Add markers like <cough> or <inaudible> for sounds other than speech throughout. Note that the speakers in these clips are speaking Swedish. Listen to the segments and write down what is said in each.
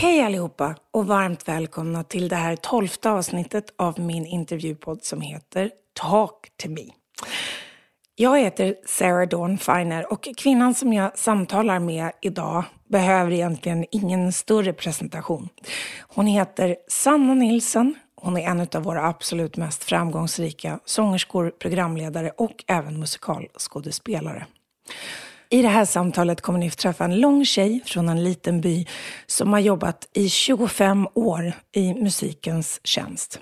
Hej allihopa och varmt välkomna till det här tolfte avsnittet av min intervjupodd som heter Talk to me. Jag heter Sarah Dawn Finer och kvinnan som jag samtalar med idag behöver egentligen ingen större presentation. Hon heter Sanna Nilsson. Hon är en av våra absolut mest framgångsrika sångerskor, programledare och även musikalskådespelare. I det här samtalet kommer ni få träffa en lång tjej från en liten by som har jobbat i 25 år i musikens tjänst.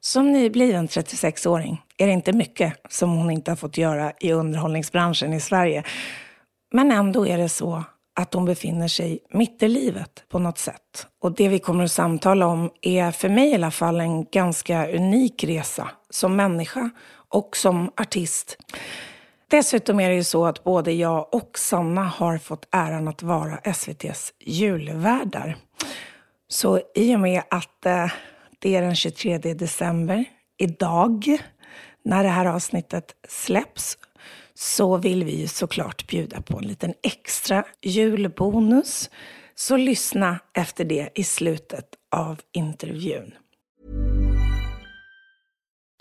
Som nybliven 36-åring är det inte mycket som hon inte har fått göra i underhållningsbranschen i Sverige. Men ändå är det så att hon befinner sig mitt i livet på något sätt. Och det vi kommer att samtala om är för mig i alla fall en ganska unik resa som människa och som artist. Dessutom är det ju så att både jag och Sanna har fått äran att vara SVTs julvärdar. Så i och med att eh, det är den 23 december, idag, när det här avsnittet släpps, så vill vi såklart bjuda på en liten extra julbonus. Så lyssna efter det i slutet av intervjun.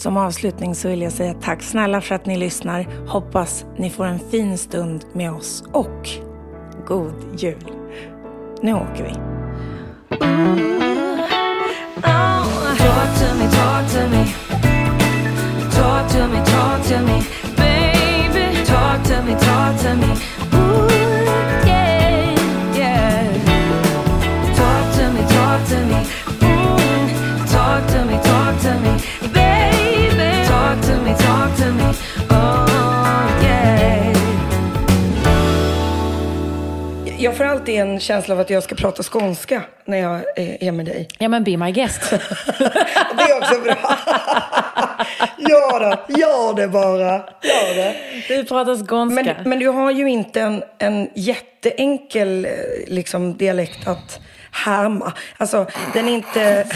Som avslutning så vill jag säga tack snälla för att ni lyssnar. Hoppas ni får en fin stund med oss och god jul. Nu åker vi. Talk to me, talk to me. Talk to me, talk to me. Baby, talk to me, talk to me. Jag får alltid en känsla av att jag ska prata skånska när jag eh, är med dig. Ja men be my guest. <laughs> Det är också bra. Gör det, gör det bara. Gör det. Du pratar skånska. Men, men du har ju inte en, en jätteenkel eh, liksom, dialekt att härma. Alltså, den är inte...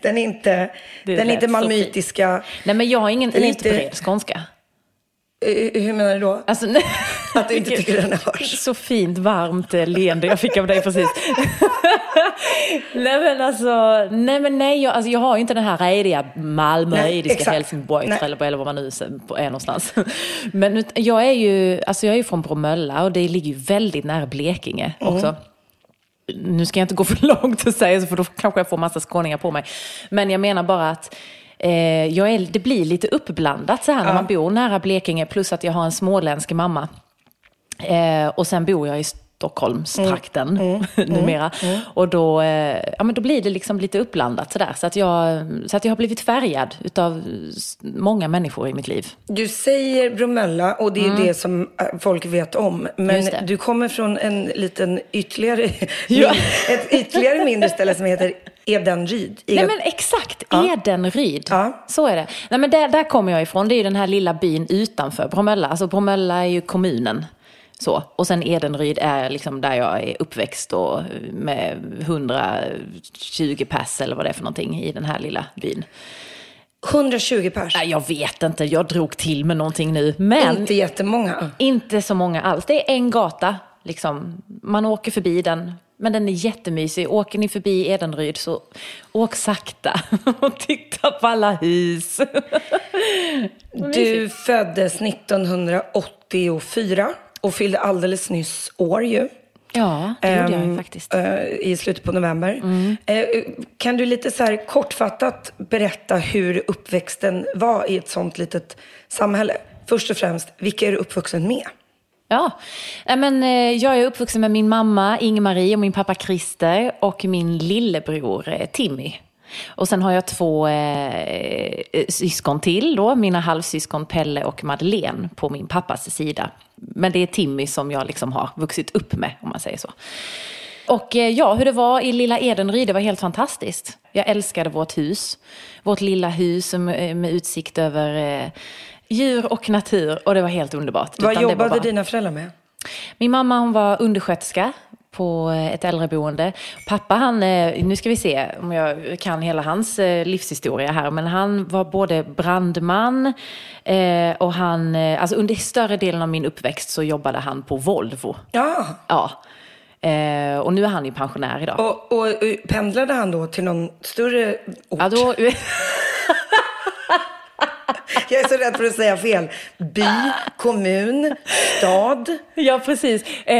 Den inte, Det den inte malmöitiska. Nej men jag har ingen Den är inte- utbredd skånska. Eh, Hur menar du då? Alltså. Att du inte tycker den hörs? <laughs> Så fint varmt leende jag fick av dig precis. <laughs> nej men alltså, nej men nej, jag, alltså, jag har ju inte den här rediga malmöidiska. Helsingborg eller, eller var man nu är någonstans. <laughs> men jag är ju, alltså jag är ju från Bromölla och det ligger ju väldigt nära Blekinge Mm. Nu ska jag inte gå för <laughs> långt och säga så för då kanske jag får massa skåningar på mig. Men jag menar bara att eh, jag är, det blir lite uppblandat så här när man bor nära Blekinge plus att jag har en småländsk mamma. Eh, och sen bor jag i Stockholmstrakten <laughs> numera. Och då, eh, ja, men då blir det liksom lite uppblandat sådär. Så att jag, så att jag har blivit färgad utav många människor i mitt liv. Du säger Bromölla och det är ju det som eh, folk vet om. Men Mm. Du kommer från en liten ytterligare, <laughs> Ja. <laughs> ett ytterligare mindre ställe som heter Edenryd. Nej men exakt, Ja. Edenryd. Ja. Så är det. Nej men där, där kommer jag ifrån. Det är ju den här lilla byn utanför Bromölla. Alltså Bromölla är ju kommunen. Så. Och sen Edenryd är liksom där jag är uppväxt och med 120 pass eller vad det är för någonting i den här lilla byn. 120 pers. Nej, jag vet inte, jag drog till med någonting nu. Men Inte jättemånga. inte så många alls. Det är en gata, liksom. man åker förbi den. Men den är jättemysig. Åker ni förbi Edenryd så åk sakta <laughs> och titta på alla hus. Du föddes 1984 och fyllde alldeles nyss år ju. Ja, det gjorde jag Ehm, ju faktiskt. Mm. eh, I slutet på november. Eh, kan du lite så här kortfattat berätta hur uppväxten var i ett sånt litet samhälle? Först och främst, vilka är du uppvuxen med? Ja, Nej, men, eh, jag är uppvuxen med min mamma Ingmarie och min pappa Christer och min lillebror eh, Timmy. Och sen har jag två eh, syskon till då, mina halvsyskon Pelle och Madeleine på min pappas sida. Men det är Timmy som jag liksom har vuxit upp med, om man säger så. Och eh, ja, hur det var i lilla Edenryd, det var helt fantastiskt. Jag älskade vårt hus. Vårt lilla hus med, med utsikt över eh, djur och natur. Och det var helt underbart. Vad Utan jobbade bara- dina föräldrar med? min mamma hon var undersköterska på ett äldreboende. Pappa han, eh, nu ska vi se om jag kan hela hans eh, livshistoria här, men han var både brandman eh, och han, alltså under större delen av min uppväxt så jobbade han på Volvo. Ja, Ja. Eh, och nu är han ju pensionär idag. och, och, och pendlade han då till någon större ort? Ja, då, <laughs> Jag är så rädd för att säga fel. By, kommun, stad. Ja, precis. Eh,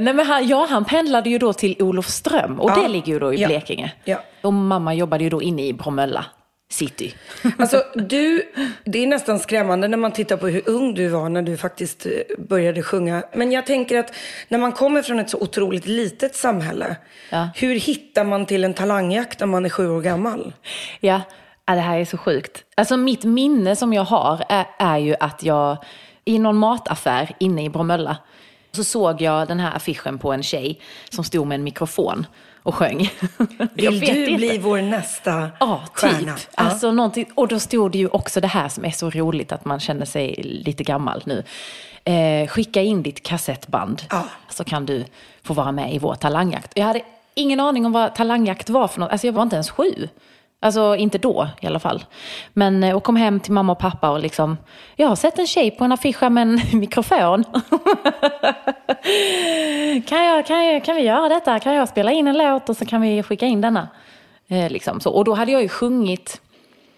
nej, men han, ja, han pendlade ju då till Olofström och Ja. det ligger ju då i Ja. Blekinge. Ja. Och mamma jobbade ju då inne i Bromölla city. Alltså, <laughs> du, det är nästan skrämmande när man tittar på hur ung du var när du faktiskt eh, började sjunga. Men jag tänker att när man kommer från ett så otroligt litet samhälle, Ja. hur hittar man till en talangjakt om man är sju år gammal? Ja, ja, det här är så sjukt. Alltså mitt minne som jag har är, är ju att jag i någon mataffär inne i Bromölla så såg jag den här affischen på en tjej som stod med en mikrofon och sjöng. <laughs> Vill du inte. bli vår nästa Ja, typ. stjärna? Ja. Alltså, någonting, och då stod det ju också det här som är så roligt att man känner sig lite gammal nu. Eh, skicka in ditt kassettband Ja. så kan du få vara med i vår talangjakt. Jag hade ingen aning om vad talangjakt var för något. Alltså jag var inte ens sju. Alltså inte då i alla fall. Men eh, och kom hem till mamma och pappa och liksom, jag har sett en tjej på en affisch med en <laughs> mikrofon. <laughs> kan, jag, kan, jag, kan vi göra detta? Kan jag spela in en låt och så kan vi skicka in denna? Eh, liksom så. Och då hade jag ju sjungit,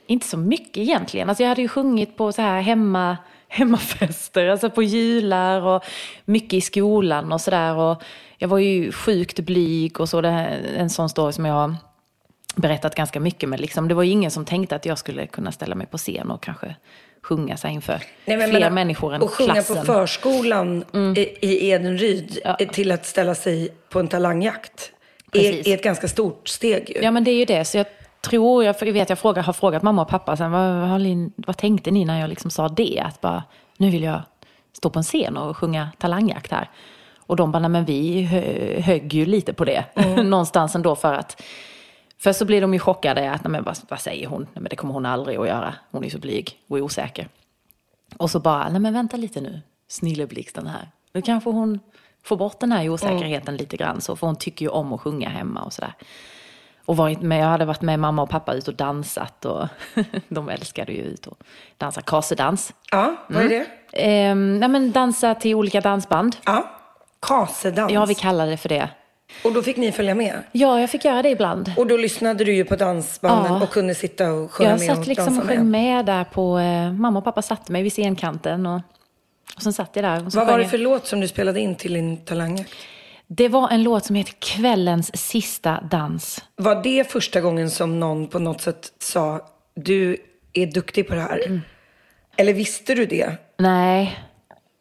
inte så mycket egentligen, alltså jag hade ju sjungit på så här hemma, <laughs> hemmafester, alltså på jular och mycket i skolan och sådär. Jag var ju sjukt blyg och så, det här, en sån story som jag berättat ganska mycket men liksom, det var ju ingen som tänkte att jag skulle kunna ställa mig på scen och kanske sjunga sig inför Nej, men fler menar, människor än Och sjunga klassen. Mm. på förskolan i, i Edenryd Ja. till att ställa sig på en talangjakt är, är ett ganska stort steg ju. Ja men det är ju det, så jag tror, jag vet jag frågar, har frågat mamma och pappa sen, vad, vad, ni- vad tänkte ni när jag liksom sa det? Att bara, nu vill jag stå på en scen och sjunga talangjakt här. Och de bara, nej men vi hö, högg ju lite på det. <laughs> Någonstans ändå för att, först så blir de ju chockade att, nej men vad, vad säger hon? Nej men det kommer hon aldrig att göra. Hon är så blyg och osäker. Och så bara, nej men vänta lite nu, snilleblixten här. Nu kanske hon får bort den här osäkerheten lite grann så, för hon tycker ju om att sjunga hemma och sådär. Och varit med, jag hade varit med mamma och pappa ut och dansat och <laughs> de älskade ju ut och dansa kasedans. Ja, vad är det? Ehm, nej men dansa till olika dansband. Ja, kasedans. Ja, vi kallar det för det. Och då fick ni följa med? Ja, jag fick göra det ibland. Och då lyssnade du ju på dansbanden Ja. och kunde sitta och sjunga Jag med satt och liksom och sjöng med. med där på, eh, mamma och pappa satte mig vid scenkanten och, och sen satt jag där. Och så Vad var det jag. för låt som du spelade in till din talangjakt? Det var en låt som heter Kvällens sista dans. Var det första gången som någon på något sätt sa du är duktig på det här? Mm. Eller visste du det? Nej,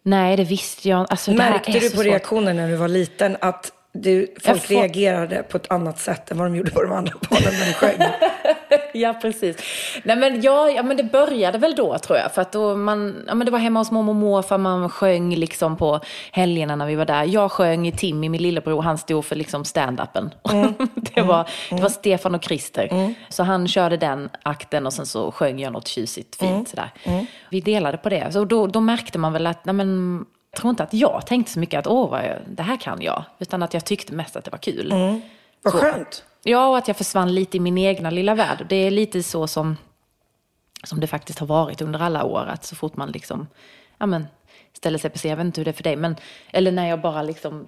nej det visste jag alltså, det här Märkte är du på svårt. reaktionen när du var liten att du, folk får- reagerade på ett annat sätt än vad de gjorde på de andra balen när du sjöng? <laughs> Ja, precis. Nej, men ja, ja, men det började väl då tror jag. För att då man, ja, men det var hemma hos mormor och morfar, man sjöng liksom på helgerna när vi var där. Jag sjöng, Timmy, min lillebror, han stod för liksom stand-upen. <laughs> det, var, det var Stefan och Christer. Så han körde den akten och sen så sjöng jag något tjusigt fint sådär. Vi delade på det. Så då, då märkte man väl att, nej men, tror inte att jag tänkte så mycket att åh, vad jag, det här kan jag. Utan att jag tyckte mest att det var kul. Vad Så. skönt. Ja, och att jag försvann lite i min egna lilla värld. Det är lite så som, som det faktiskt har varit under alla år. Att så fort man liksom, ja men, ställer sig på scen, jag vet inte hur det är för dig, men, eller när jag bara liksom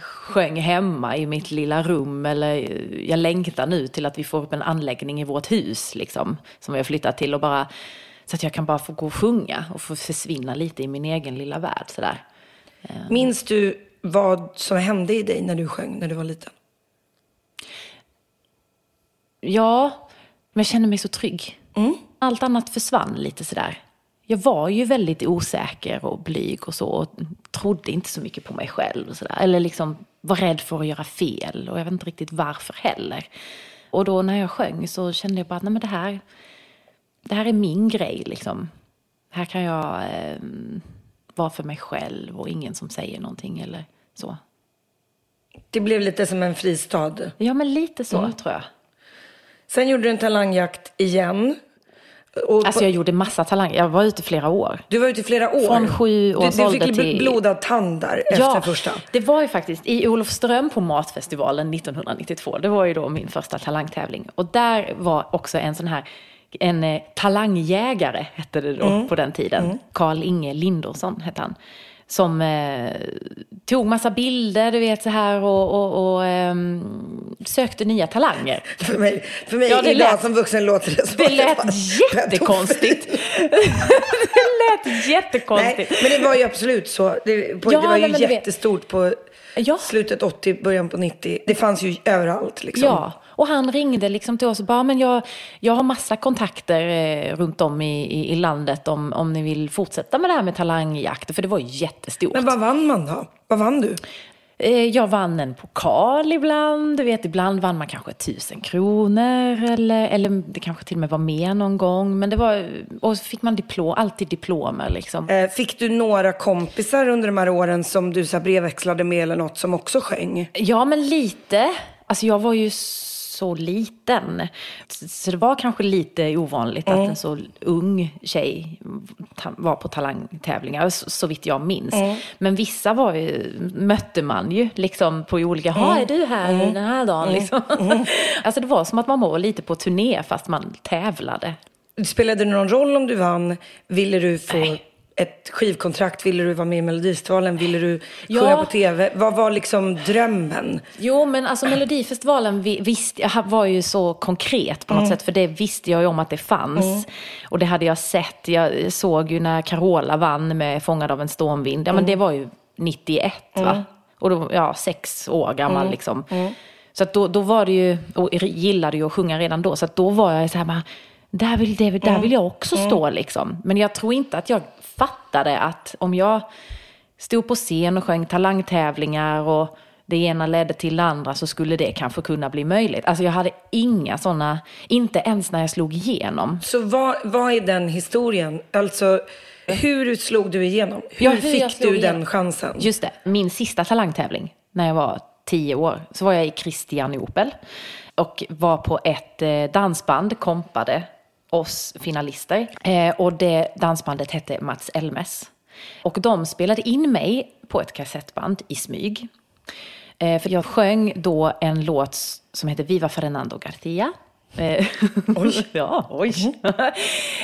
sjöng hemma i mitt lilla rum. Eller jag längtar nu till att vi får upp en anläggning i vårt hus, liksom, som vi har flyttat till. Och bara, så att jag kan bara få gå och sjunga och få försvinna lite i min egen lilla värld. Sådär. Minns du vad som hände i dig när du sjöng när du var liten? Ja, men jag kände mig så trygg. Allt annat försvann lite sådär. Jag var ju väldigt osäker och blyg och så. Och trodde inte så mycket på mig själv. Och sådär. Eller liksom var rädd för att göra fel. Och jag vet inte riktigt varför heller. Och då när jag sjöng så kände jag bara att nej, men det, här, det här är min grej. Liksom. Här kan jag eh, vara för mig själv och ingen som säger någonting eller så. Det blev lite som en fristad. Ja, men lite så Mm. tror jag. Sen gjorde du en talangjakt igen. Och Alltså jag gjorde massa talanger. Jag var ute flera år. du var ute flera år. Från sju års du, du fick ålder bl- till- blodad tand där efter första. det var ju faktiskt i Olofström på Matfestivalen 1992. Det var ju då min första talangtävling. Och där var också en sån här, en eh, talangjägare hette det då Mm. på den tiden. Karl Inge Lindorsson hette han. Som eh, tog massa bilder, du vet så här och, och, och ehm, sökte nya talanger. <laughs> För mig, för mig Ja, det idag lät- som vuxen låter det som Det lät jättekonstigt. <laughs> <laughs> det lät jättekonstigt. Nej, men det var ju absolut så. Det, på, Ja, det var ju nej, jättestort på Ja. slutet 80, början på 90. Det fanns ju överallt liksom. Ja, och han ringde liksom till oss och bara, men jag, jag har massa kontakter eh, runt om i, i, i landet om, om ni vill fortsätta med det här med talangjakt. För det var ju jättestort. Men vad vann man då? Vad vann du? Eh, Jag vann en pokal ibland, du vet ibland vann man kanske tusen kronor eller, eller det kanske till och med var mer någon gång. Men det var, och så fick man diplom, alltid diplomer liksom. Eh, Fick du några kompisar under de här åren som du så brevväxlade med eller något som också sjöng? Ja, men lite. Alltså jag var ju så liten. Så det var kanske lite ovanligt att en så ung tjej var på talangtävlingar, så, så vitt jag minns. Men vissa var ju, mötte man ju liksom på olika, ja är du här den här dagen? Liksom. <laughs> alltså det var som att man var lite på turné fast man tävlade. Spelade det någon roll om du vann? Ville du få Nej. Ett skivkontrakt? Ville du vara med i Melodifestivalen? Ville du Ja. sjunga på tv? Vad var liksom drömmen? Jo, men alltså Melodifestivalen vi- visst, var ju så konkret på något sätt, för det visste jag ju om att det fanns. Och det hade jag sett. Jag såg ju när Carola vann med Fångad av en stormvind. Ja, men det var ju 91, va? Och då, ja, sex år gammal liksom. Så att då, då var det ju, och gillade ju att sjunga redan då, så då var jag så här bara, där vill, det, där vill jag också stå liksom. Men jag tror inte att jag fattade att om jag stod på scen och sjöng talangtävlingar och det ena ledde till det andra så skulle det kanske kunna bli möjligt. Alltså jag hade inga sådana, inte ens när jag slog igenom. Så vad, vad är den historien? Alltså, hur slog du igenom? Hur, Ja, hur fick du den igenom. chansen? Just det, min sista talangtävling när jag var tio år så var jag i Kristianopel och var på ett eh, dansband, kompade oss finalister. Eh, och det dansbandet hette Mats Elmes. Och de spelade in mig på ett kassettband i smyg. Eh, för jag sjöng då en låt som heter Viva Fernando Garcia. Eh, oj. <laughs> ja, oj.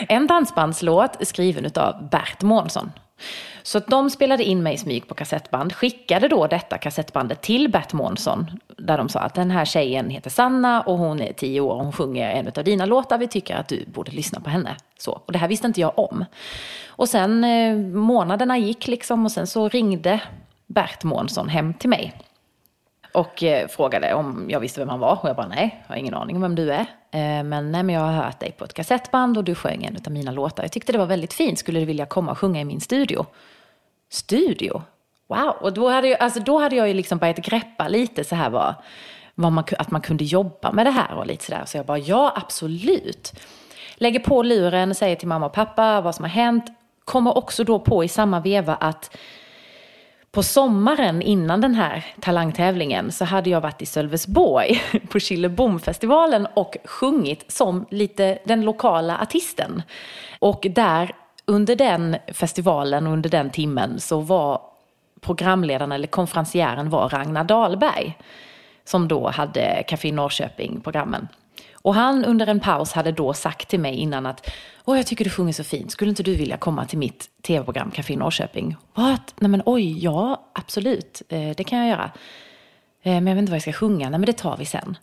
en dansbandslåt skriven av Bert Månsson. Så att de spelade in mig i smyg på kassettband, skickade då detta kassettbandet till Bert Månsson. Där de sa att den här tjejen heter Sanna och hon är tio år och hon sjunger en av dina låtar. Vi tycker att du borde lyssna på henne. Så, och det här visste inte jag om. Och sen eh, månaderna gick liksom och sen så ringde Bert Månsson hem till mig. Och eh, frågade om jag visste vem han var. Och jag bara nej, jag har ingen aning om vem du är. Eh, men, nej, men jag har hört dig på ett kassettband och du sjöng en av mina låtar. Jag tyckte det var väldigt fint. Skulle du vilja komma och sjunga i min studio? Studio? Wow! Och då hade jag, alltså, då hade jag ju liksom börjat greppa lite så här vad, vad man, att man kunde jobba med det här och lite sådär. Så jag bara ja, absolut. Lägger på luren, säger till mamma och pappa vad som har hänt. Kommer också då på i samma veva att på sommaren innan den här talangtävlingen så hade jag varit i Sölvesborg <laughs> på Killebomfestivalen och sjungit som lite den lokala artisten. Och där under den festivalen, under den timmen, så var programledaren eller konferencieren var Ragnar Dahlberg. Som då hade Café Norrköping-programmen. Och han under en paus hade då sagt till mig innan att Åh, jag tycker du sjunger så fint. Skulle inte du vilja komma till mitt tv-program Café Norrköping? What? Nej men oj, ja absolut. Eh, det kan jag göra. Eh, men jag vet inte vad jag ska sjunga. Nej men det tar vi sen.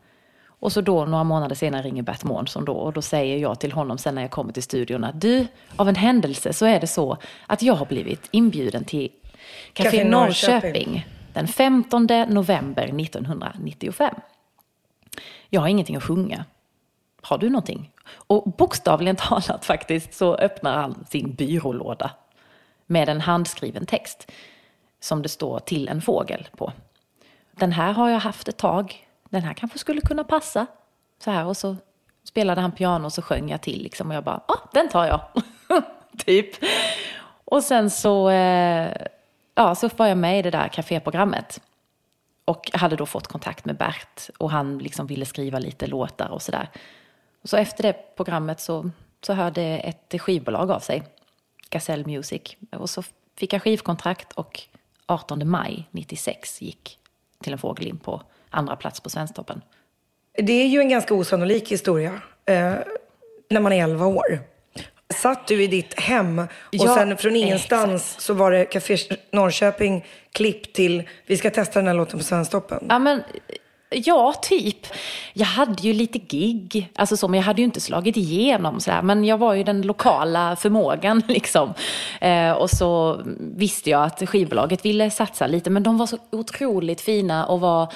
Och så då några månader senare ringer Bert Månsson då och då säger jag till honom sen när jag kommer till studion att du, av en händelse så är det så att jag har blivit inbjuden till Café, Café Norrköping. Norrköping den 15 november 1995. Jag har ingenting att sjunga. Har du någonting? Och bokstavligen <laughs> talat faktiskt så öppnar han sin byrålåda med en handskriven text som det står till en fågel på. Den här har jag haft ett tag. Den här kanske skulle kunna passa. Så här, och så spelade han piano och så sjöng jag till liksom. Och jag bara, ah, den tar jag. <laughs> typ. Och sen så, eh, ja, så var jag med i det där kaféprogrammet. Och hade då fått kontakt med Bert och han liksom ville skriva lite låtar och sådär. Så efter det programmet så, så hörde ett skivbolag av sig, Gazelle Music. Och så fick jag skivkontrakt och 18 maj 96 gick till en fågel in på andra plats på Svensktoppen. Det är ju en ganska osannolik historia. Eh, när man är 11 år. Satt du i ditt hem och Ja, sen från ingenstans så var det Café Norrköping klipp till vi ska testa den här låten på Svensktoppen. Ja, men ja, typ. Jag hade ju lite gig, alltså så, men jag hade ju inte slagit igenom sådär. Men jag var ju den lokala förmågan <laughs> liksom. Eh, och så visste jag att skivbolaget ville satsa lite, men de var så otroligt fina och var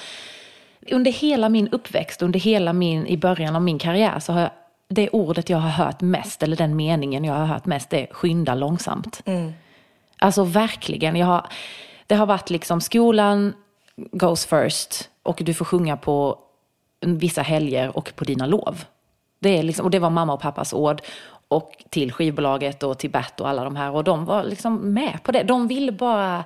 under hela min uppväxt, under hela min, i början av min karriär så har jag, det ordet jag har hört mest, eller den meningen jag har hört mest, är skynda långsamt. Alltså verkligen, jag har, det har varit liksom skolan goes first och du får sjunga på vissa helger och på dina lov. Det är liksom, och det var mamma och pappas ord. Och till skivbolaget och till Bert och alla de här. Och de var liksom med på det. De ville bara,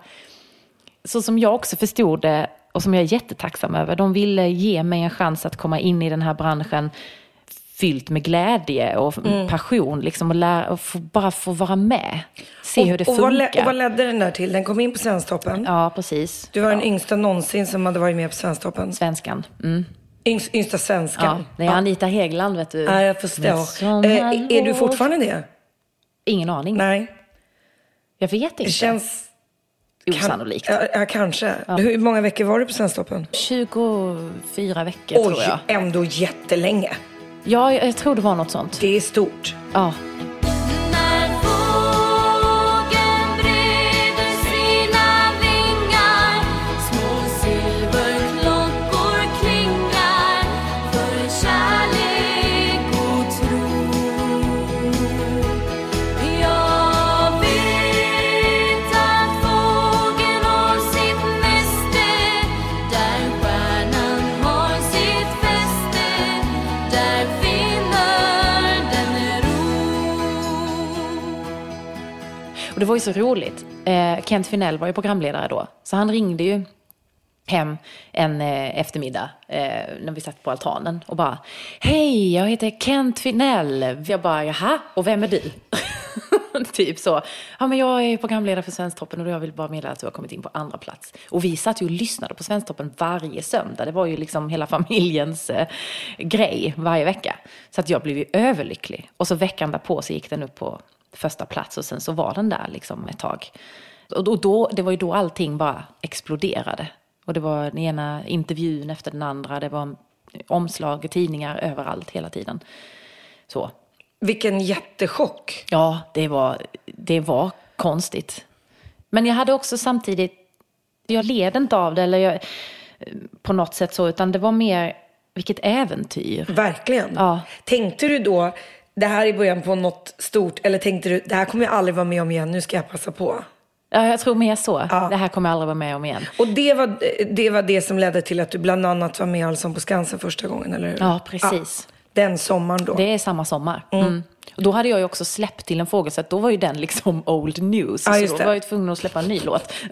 så som jag också förstod det och som jag är jättetacksam över, de ville ge mig en chans att komma in i den här branschen fyllt med glädje och passion. Liksom, och, lära, och få, bara få vara med. Se hur det och, vad, funkar. och vad ledde den där till? Den kom in på Svensktoppen. Ja, precis. Du var den yngsta någonsin som hade varit med på Svensktoppen. Svenskan. Mm. Yngst, yngsta Ja, svenskan. det är Anita Hegeland, vet du. Ja, jag förstår. Eh, är du fortfarande det? Ingen aning. Nej. Jag vet inte. Det känns... Osannolikt. Ja, ja kanske. Hur många veckor var du på Svensktoppen? 24 veckor tror Oj, jag. ändå jättelänge. Ja, jag, tror det var något sånt. Det är stort. Ja. Och det var ju så roligt. Eh, Kent Finell var ju programledare då. Så han ringde ju hem en eh, eftermiddag eh, när vi satt på altanen och bara Hej, jag heter Kent Finell. Jag bara, jaha, och vem är du? <laughs> typ så. Ja, men jag är programledare för Svensktoppen och jag vill bara meddela att du har kommit in på andra plats. Och vi satt ju och lyssnade på Svensktoppen varje söndag. Det var ju liksom hela <laughs> familjens eh, grej varje vecka. Så att jag blev ju överlycklig. Och så veckan därpå så gick den upp på första plats och sen så var den där liksom ett tag. Och då, det var ju då allting bara exploderade. Och det var den ena intervjun efter den andra. Det var omslag i tidningar överallt hela tiden. Så. Vilken jättechock. Ja, det var, det var konstigt. Men jag hade också samtidigt, jag led inte av det eller jag, på något sätt så, utan det var mer, vilket äventyr. Verkligen. Ja. Tänkte du då, det här är början på något stort, eller tänkte du, det här kommer jag aldrig vara med om igen, nu ska jag passa på? Ja, jag tror mer så. Ja. Det här kommer jag aldrig vara med om igen. Och det var, det var det som ledde till att du bland annat var med i Allsång på Skansen första gången, eller hur? Ja, precis. den sommaren då. Det är samma sommar. Mm. Och då hade jag ju också släppt till en fågel, så att då var ju den liksom <laughs> old news. Ja, så då det. var jag tvungen att släppa en ny låt. <laughs>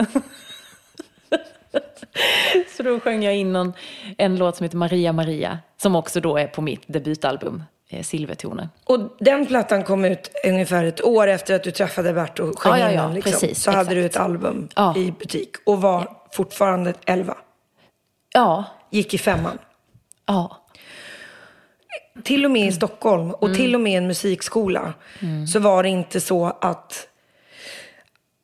så då sjöng jag in någon, en låt som heter Maria Maria, som också då är på mitt debutalbum, Silvertoner. Och den plattan kom ut ungefär ett år efter att du träffade Bert och sjöng Ja, ja, ja. Liksom. precis, Så hade exakt. du ett album Ja. i butik och var fortfarande 11. Ja, Gick i femman. ja. Till och med i Stockholm och Mm. till och med i en musikskola så var det inte så att,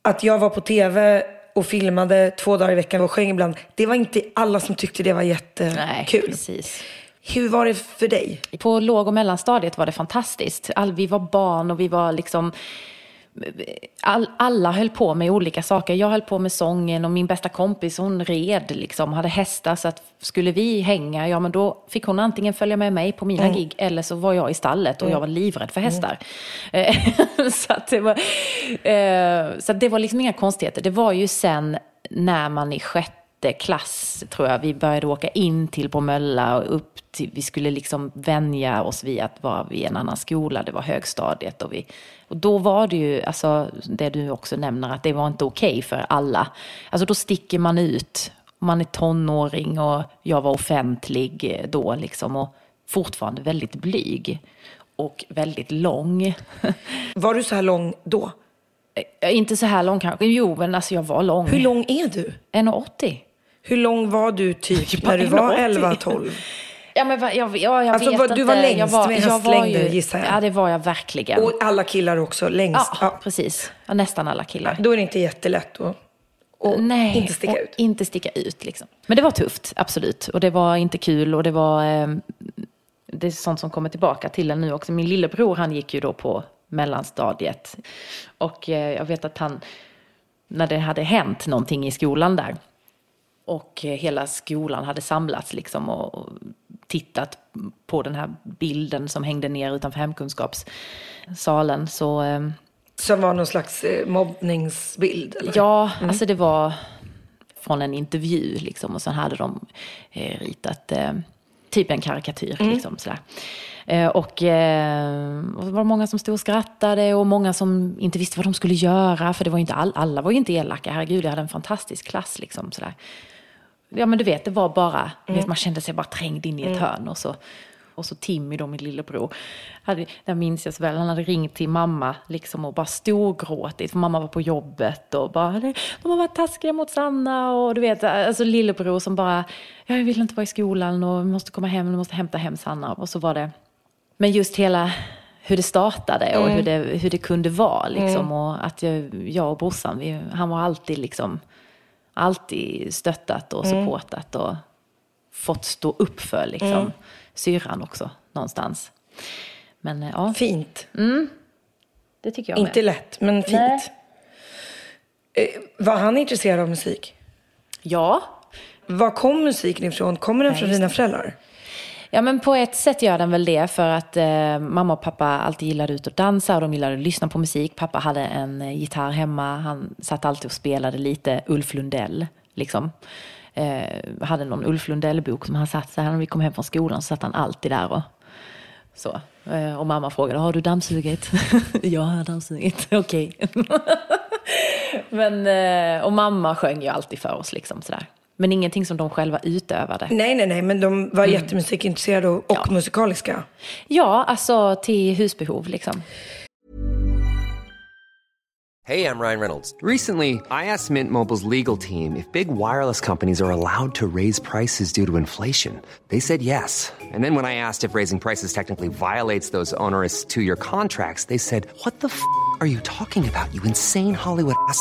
att jag var på tv och filmade två dagar i veckan och sjöng ibland. Det var inte alla som tyckte det var Nej, jättekul. precis. Hur var det för dig? På låg och mellanstadiet var det fantastiskt. All, vi var barn och vi var liksom... All, alla höll på med olika saker. Jag höll på med sången och min bästa kompis hon red, liksom, hade hästar. Så att skulle vi hänga, ja men då fick hon antingen följa med mig på mina gig eller så var jag i stallet och jag var livrädd för hästar. Eh, <laughs> så det var, eh, så det var liksom inga konstigheter. Det var ju sen när man i sjätte klass tror jag. Vi började åka in till Bromölla och upp till, vi skulle liksom vänja oss vid att vara vid en annan skola. Det var högstadiet och vi, och då var det ju, alltså det du också nämner, att det var inte okej för alla. Alltså då sticker man ut. Man är tonåring och jag var offentlig då liksom och fortfarande väldigt blyg. Och väldigt lång. <laughs> Var du så här lång då? Eh, Inte så här lång kanske. Jo, men alltså jag var lång. Hur lång är du? 1,80. Hur lång var du typ <laughs> när du var 1,80. 11-12? <laughs> Ja, men jag, ja, jag Alltså, vet inte. du var längst jag var, med jag var hästlängder, gissar jag. Ja, det var jag verkligen. Och alla killar också längst. ja, Ja. precis. Ja, nästan alla killar. Då är det inte jättelätt att, att Nej, inte sticka och ut. Inte sticka ut liksom. Men det var tufft, absolut. Och det var inte kul och det var... Eh, det är sånt som kommer tillbaka till en nu också. Min lillebror han gick ju då på mellanstadiet. Och eh, jag vet att han, när det hade hänt någonting i skolan där. Och eh, hela skolan hade samlats liksom och, och tittat på den här bilden som hängde ner utanför hemkunskapssalen. Så eh, Som var någon slags eh, mobbningsbild? Eller? Ja, alltså det var från en intervju liksom och sen hade de eh, ritat eh, typ en karikatyr liksom sådär. Eh, och, eh, och det var många som stod och skrattade och många som inte visste vad de skulle göra för det var inte all, alla var ju inte elaka, herregud jag hade en fantastisk klass liksom sådär. Ja men du vet, det var bara, du vet, man kände sig bara trängd in i ett hörn och så och så Timmy då, min lillebror, hade, där minns jag så väl, han hade ringt till mamma liksom och bara storgråtit, för mamma var på jobbet och bara, de har varit taskiga mot Sanna och du vet, alltså lillebror som bara, "Ja, jag vill inte vara i skolan och vi måste komma hem, vi måste hämta hem Sanna. Och så var det, men just hela hur det startade och hur, det, hur det kunde vara liksom och att jag, jag och brorsan, vi, han var alltid liksom, alltid stöttat och supportat och fått stå upp för liksom syrran också någonstans. Men eh, ja, Fint. det tycker jag Inte med. lätt, men fint. Nej. Eh, Var han intresserad av musik? Ja. Var kom musiken ifrån? Kommer den från just dina föräldrar? Ja, men på ett sätt gör den väl det för att eh, mamma och pappa alltid gillade ut och dansa och de gillade att lyssna på musik. Pappa hade en eh, gitarr hemma, han satt alltid och spelade lite Ulf Lundell liksom. Eh, hade någon Ulf Lundell-bok som han satt så här när vi kom hem från skolan så satt han alltid där och så. Eh, och mamma frågade, har du dammsugit? <laughs> ja, jag har dammsugit. <laughs> Okej. <laughs> Men, eh, och mamma sjöng ju alltid för oss liksom sådär. Men ingenting som de själva utövade. Nej, nej, nej, men de var jättemusikintresserade och, och Mm. Ja. musikaliska. Ja, alltså till husbehov liksom. Hey, I'm Ryan Reynolds. Recently, I asked Mint Mobile's legal team if big wireless companies are allowed to raise prices due to inflation. They said yes. And then when I asked if raising prices technically violates those onerous two year contracts, they said, What the f are you talking about, you insane Hollywood ass?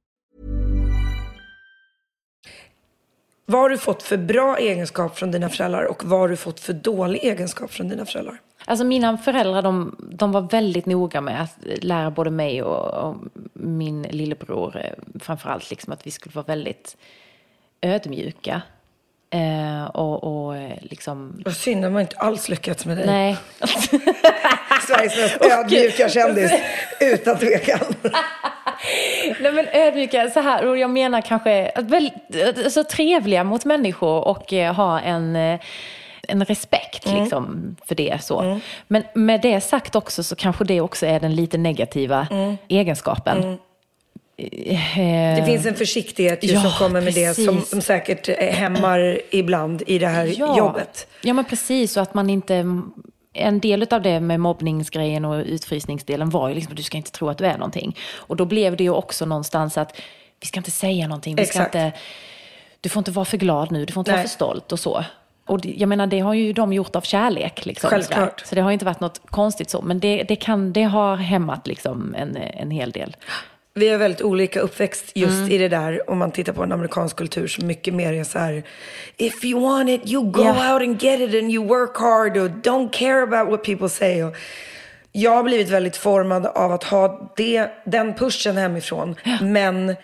Vad har du fått för bra egenskap från dina föräldrar och vad har du fått för dålig egenskap från dina föräldrar? Alltså mina föräldrar de, de var väldigt noga med att lära både mig och, och min lillebror eh, framförallt liksom att vi skulle vara väldigt ödmjuka. Eh, och, och eh, liksom, Vad synd, de har inte alls lyckats med dig. nej. <laughs> Sveriges mest <laughs> ödmjuka kändis, <laughs> utan tvekan. Nej men ödmjuka, så här, och jag menar kanske att väl, så trevliga mot människor och eh, ha en eh, en respekt liksom, för det. så. Men med det sagt också så kanske det också är den lite negativa egenskapen. Eh, Det finns en försiktighet ju Ja, som kommer med det som, precis. säkert hämmar ibland i det här jobbet. Ja, men precis. Och att man inte... En del av det med mobbningsgrejen och utfrysningsdelen var ju liksom att du ska inte tro att du är någonting. Och då blev det ju också någonstans att vi ska inte säga någonting. Vi ska inte, du får inte vara för glad nu, du får inte Nej. vara för stolt och så. Och det, jag menar, det har ju de gjort av kärlek. Liksom, Självklart. sådär. Så det har ju inte varit något konstigt så. Men det, det, kan, det har hämmat liksom en, en hel del. Vi har väldigt olika uppväxt just Mm. i det där. Om man tittar på en amerikansk kultur som mycket mer är så här. If you want it, you go Ja. out and get it and you work hard och don't care about what people say. Och jag har blivit väldigt formad av att ha det, den pushen hemifrån. Men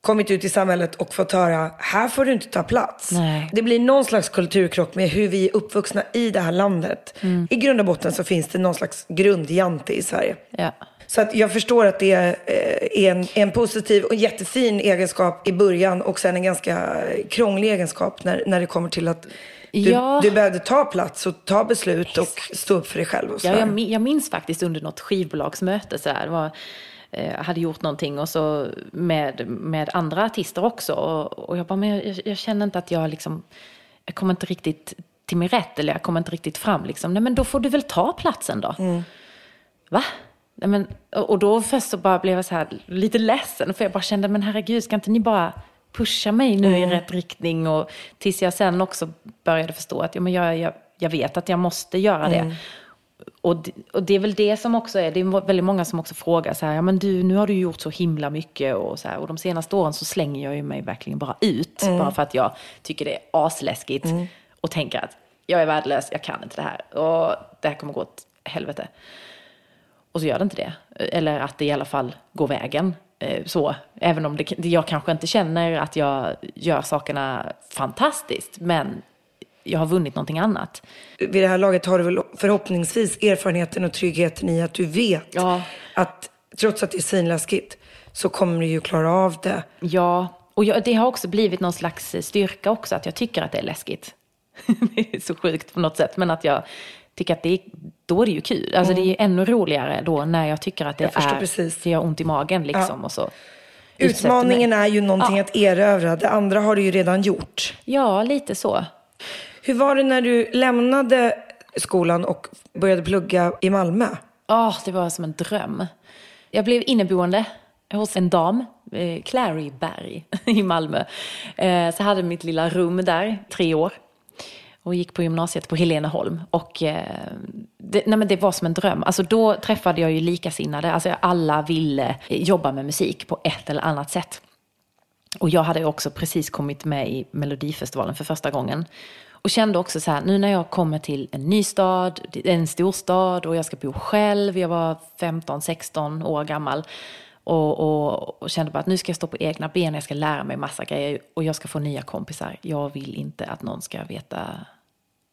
kommit ut i samhället och fått höra, här får du inte ta plats. Nej. Det blir någon slags kulturkrock med hur vi är uppvuxna i det här landet. Mm. I grund och botten så finns det någon slags grundjante i Sverige. Ja. Så att jag förstår att det är eh, en, en positiv och jättefin egenskap i början och sen en ganska krånglig egenskap när, när det kommer till att du, Ja. du behövde ta plats och ta beslut och stå upp för dig själv. Och så Ja, jag, jag minns faktiskt under något skivbolagsmöte så här, var, eh, hade gjort någonting och så med, med andra artister också. Och, och jag bara, men jag, jag känner inte att jag liksom, jag kommer inte riktigt till min rätt eller jag kommer inte riktigt fram liksom. Nej men då får du väl ta platsen då. Va? Men, och och då först så bara blev jag så här lite ledsen för jag bara kände, men herregud, ska inte ni bara pusha mig nu i rätt riktning? Och tills jag sen också började förstå att ja, men jag, jag, jag vet att jag måste göra det. Och, det- och det är väl det som också är, det är väldigt många som också frågar så här, ja men du, nu har du gjort så himla mycket och så här, och de senaste åren så slänger jag ju mig verkligen bara ut, bara för att jag tycker det är asläskigt och tänker att jag är värdelös, jag kan inte det här och det här kommer gå åt helvete. Och så gör det inte det. Eller att det i alla fall går vägen. Eh, Så, även om det, jag kanske inte känner att jag gör sakerna fantastiskt, men jag har vunnit någonting annat. Vid det här laget har du väl förhoppningsvis erfarenheten och tryggheten i att du vet Ja. att trots att det är svinläskigt så kommer du ju klara av det. Ja, och jag, det har också blivit någon slags styrka också, att jag tycker att det är läskigt. <laughs> det är så sjukt på något sätt, men att jag tycker att det är, då är det ju kul. Alltså det är ju ännu roligare då när jag tycker att det är, precis. det gör ont i magen liksom. Och så Utmaningen är ju någonting Ja. att erövra. Det andra har du ju redan gjort. Ja, lite så. Hur var det när du lämnade skolan och började plugga i Malmö? Ja, det var som en dröm. Jag blev inneboende hos en dam, eh, Clary Berg <laughs> i Malmö. Eh, så jag hade mitt lilla rum där, tre år. Och gick på gymnasiet på Heleneholm. Och eh, det, nej men det var som en dröm. Alltså då träffade jag ju likasinnade. Alltså alla ville eh, jobba med musik på ett eller annat sätt. Och jag hade också precis kommit med i Melodifestivalen för första gången. Och kände också så här, nu när jag kommer till en ny stad, en storstad och jag ska bo själv, jag var 15-16 år gammal. Och, och, och kände bara att nu ska jag stå på egna ben, jag ska lära mig massa grejer och jag ska få nya kompisar. Jag vill inte att någon ska veta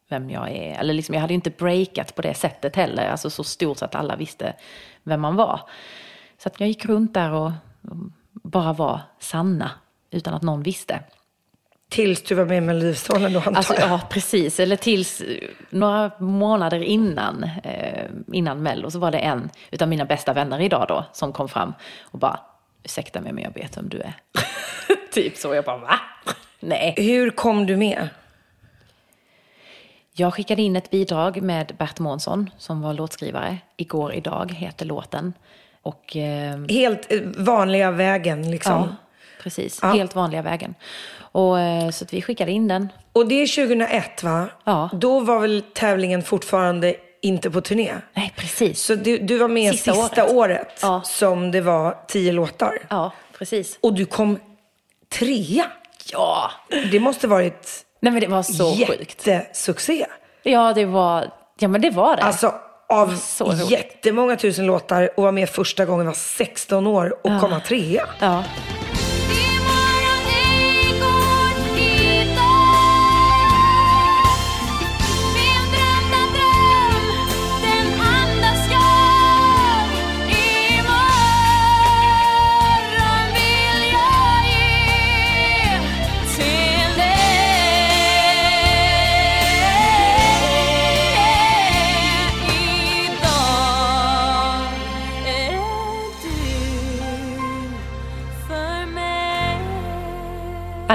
vem jag är. Eller liksom, jag hade ju inte breakat på det sättet heller, alltså så stort så att alla visste vem man var. Så att jag gick runt där och och bara var Sanna, utan att någon visste. Tills du var med i Melodifestivalen då antar Alltså, jag. ja, precis. Eller tills några månader innan, eh, innan Mello så var det en utav mina bästa vänner idag då som kom fram och bara, ursäkta mig men jag vet vem du är. <laughs> typ så. Jag bara, va? Nej. Hur kom du med? Jag skickade in ett bidrag med Bert Månsson som var låtskrivare. Igår idag heter låten. Och... Eh, Helt eh, vanliga vägen liksom. ja, precis. Helt vanliga vägen. Och, eh, så vi skickade in den. Och det är 2001 va? Ja. Då var väl tävlingen fortfarande inte på turné? Nej, precis. Så du, du var med Sista sista, året. året, Ja. som det var tio låtar. Ja, precis. Och du kom trea. Ja! Det måste varit Nej men det var så sjukt. jättesuccé. Ja, det var, ja men det var det. Alltså av Så jättemånga tusen låtar och var med första gången var 16 år och komma trea. ja.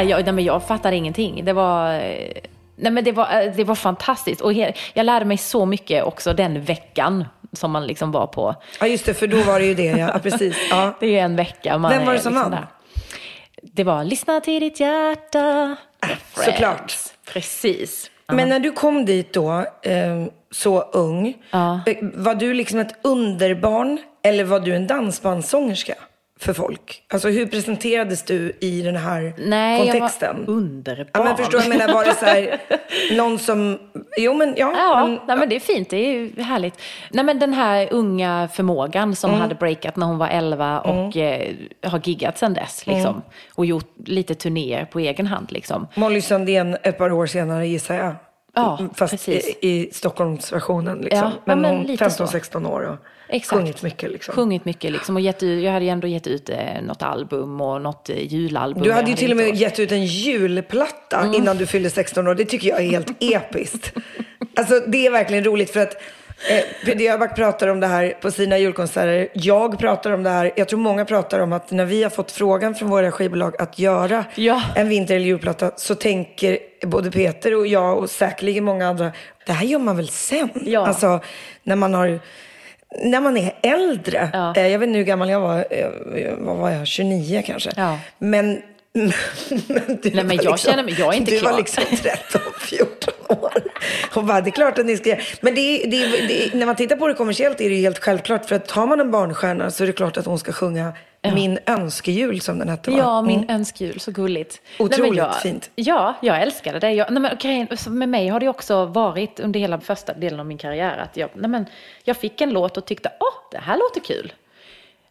Jag, nej, men jag fattade ingenting. Det var, eh, nej, men det var, eh, det var fantastiskt. Och jag lärde mig så mycket också den veckan som man liksom var på. Ja just det, för då var det ju det ja. precis. <laughs> Ja. Det är ju en vecka. Man Vem var det som liksom vann? där. det var lyssna till ditt hjärta. Äh, såklart. Precis. Men när du kom dit då, eh, så ung, Ja. var du liksom ett underbarn eller var du en dansbandssångerska för folk? Alltså hur presenterades du i den här Nej, kontexten? jag var underbarn. Ja, men förstår jag menar, var det så här, <laughs> någon som, jo men ja. Ja, men, nej, men det är fint. Det är härligt. Nej, men den här unga förmågan som Mm. hade breakat när hon var 11 och eh, har giggat sedan dess. Mm. Liksom, Och gjort lite turnéer på egen hand. Liksom. Molly Sandén ett par år senare gissar jag. Ja, Fast precis. i, i Stockholmsversionen liksom. Ja, men, men hon lite så. 15-16 år och Exakt. sjungit mycket liksom. Sjungit mycket liksom. Och gett ut, jag hade ju ändå gett ut eh, något album och något eh, julalbum. Du Jag hade ju till och med gett ut en julplatta Mm. innan du fyllde 16 år. Det tycker jag är helt <laughs> episkt. Alltså det är verkligen roligt för att eh, Peter Jöback pratar om det här på sina julkonserter. Jag pratar om det här. Jag tror många pratar om att när vi har fått frågan från våra skivbolag att göra Ja. en vinter eller julplatta så tänker både Peter och jag och säkerligen många andra, det här gör man väl sen? Ja. Alltså när man har när man är äldre, Ja. eh, jag vet inte hur gammal jag var, eh, vad var jag, 29 kanske. Ja. Men, <laughs> men du Nej, men jag känner mig- jag är inte Du klar. var liksom 13, 14 år. Och bara, det är klart att ni ska Men det, det, det, är- när man tittar på det kommersiellt är det helt självklart. För att tar man en barnstjärna så är det klart att hon ska sjunga Min önskejul som den hette va? Ja, min Mm. önskejul. Så gulligt. Otroligt men jag, fint. Ja, jag älskade det. Jag, nej, men, så med mig har det också varit under hela första delen av min karriär att jag, nej, men, jag fick en låt och tyckte åh, det här låter kul.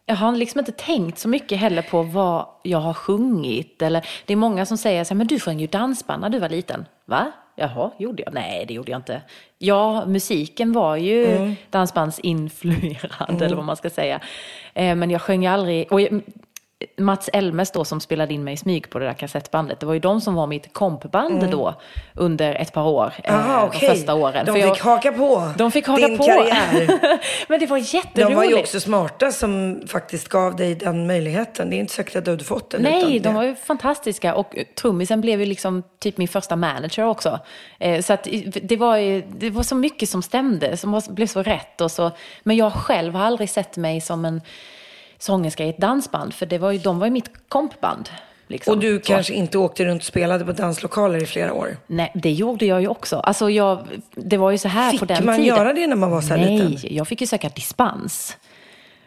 Jag har liksom inte tänkt så mycket heller på vad jag har sjungit. Eller, det är många som säger så här, men du sjöng ju dansband när du var liten. Va? Jaha, gjorde jag? Nej, det gjorde jag inte. Ja, musiken var ju Mm. dansbandsinfluerad, eller vad man ska säga. Eh, men jag sjöng aldrig... Och jag, Mats Elmes då som spelade in mig i smyg på det där kassettbandet, det var ju de som var mitt kompband då under ett par år. eh, Mm. Aha, de okej. första åren. De För fick jag, haka på de fick haka din på. karriär. <laughs> Men det var jätteroligt. De var ju också smarta som faktiskt gav dig den möjligheten. Det är inte säkert att du hade fått den Nej, de var ju fantastiska. Och trummisen blev ju liksom typ min första manager också. Eh, så att det var, ju, det var så mycket som stämde, som var, blev så rätt. Och så. Men jag själv har aldrig sett mig som en sångerska i ett dansband. För det var ju, de var ju mitt kompband. Liksom. Och du Så. kanske inte åkte runt och spelade på danslokaler i flera år? Nej, det gjorde jag ju också. Alltså jag, det var ju så här Fick på den man tiden. göra det när man var så här Nej, liten? jag fick ju söka dispens.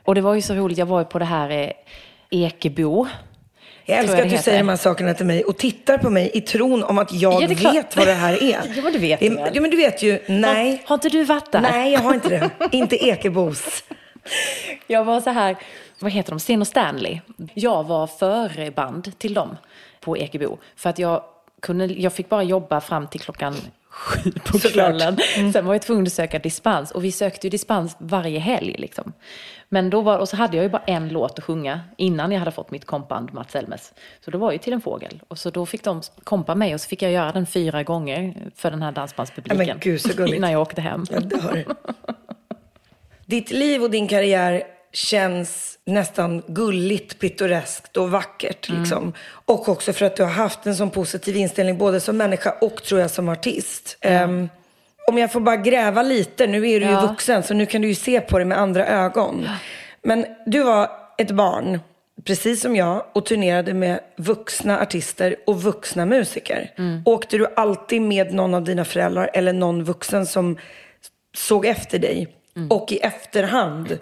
Och det var ju så roligt, jag var ju på det här eh, Ekebo. Jag älskar jag att du säger heter. de här sakerna till mig och tittar på mig i tron om att jag Ja, klart. vet vad det här är. <laughs> Ja, men det vet det, du väl. Ja, men du vet ju, nej. Har, har inte du varit där? Nej, jag har inte det. <laughs> inte Ekebos. Jag var så här, vad heter de, Sten och Stanley. Jag var föreband till dem på Ekebo. För att jag, kunde, jag fick bara jobba fram till klockan sju på kvällen. Sen var jag tvungen att söka dispens. Och vi sökte ju dispens varje helg. Liksom. Men då var, och så hade jag ju bara en låt att sjunga innan jag hade fått mitt kompband Mats Elmes. Så då var ju till en fågel. Och så då fick de kompa mig och så fick jag göra den fyra gånger för den här dansbandspubliken. Ja, men gud, så gulligt. Innan jag åkte hem. Jag dör. Ditt liv och din karriär känns nästan gulligt, pittoreskt och vackert. Mm. Liksom. Och också för att du har haft en sån positiv inställning både som människa och tror jag som artist. Ehm, om jag får bara gräva lite, nu är du ju Ja. vuxen så nu kan du ju se på det med andra ögon. Men du var ett barn, precis som jag, och turnerade med vuxna artister och vuxna musiker. Mm. Åkte du alltid med någon av dina föräldrar eller någon vuxen som såg efter dig? Mm. Och i efterhand,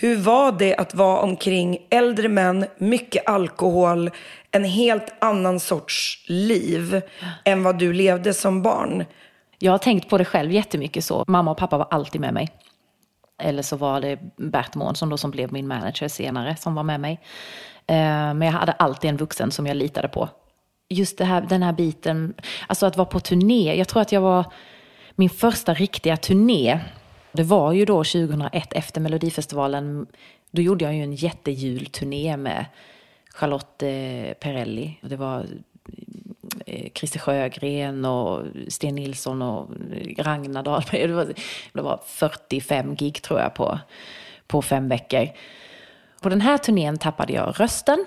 hur var det att vara omkring äldre män, mycket alkohol, en helt annan sorts liv än vad du levde som barn? Jag har tänkt på det själv jättemycket så. Mamma och pappa var alltid med mig. Eller så var det Bert Månsson då som blev min manager senare som var med mig. Eh, men jag hade alltid en vuxen som jag litade på. Just det här, den här biten, alltså att vara på turné. Jag tror att jag var min första riktiga turné. Det var ju då 2001 efter Melodifestivalen. Då gjorde jag ju en jättejulturné med Charlotte eh, Perrelli. Det var eh, Christer Sjögren och Sten Nilsson och Ragnar Dahlberg. Det var, det var 45 gig tror jag på, på fem veckor. På den här turnén tappade jag rösten.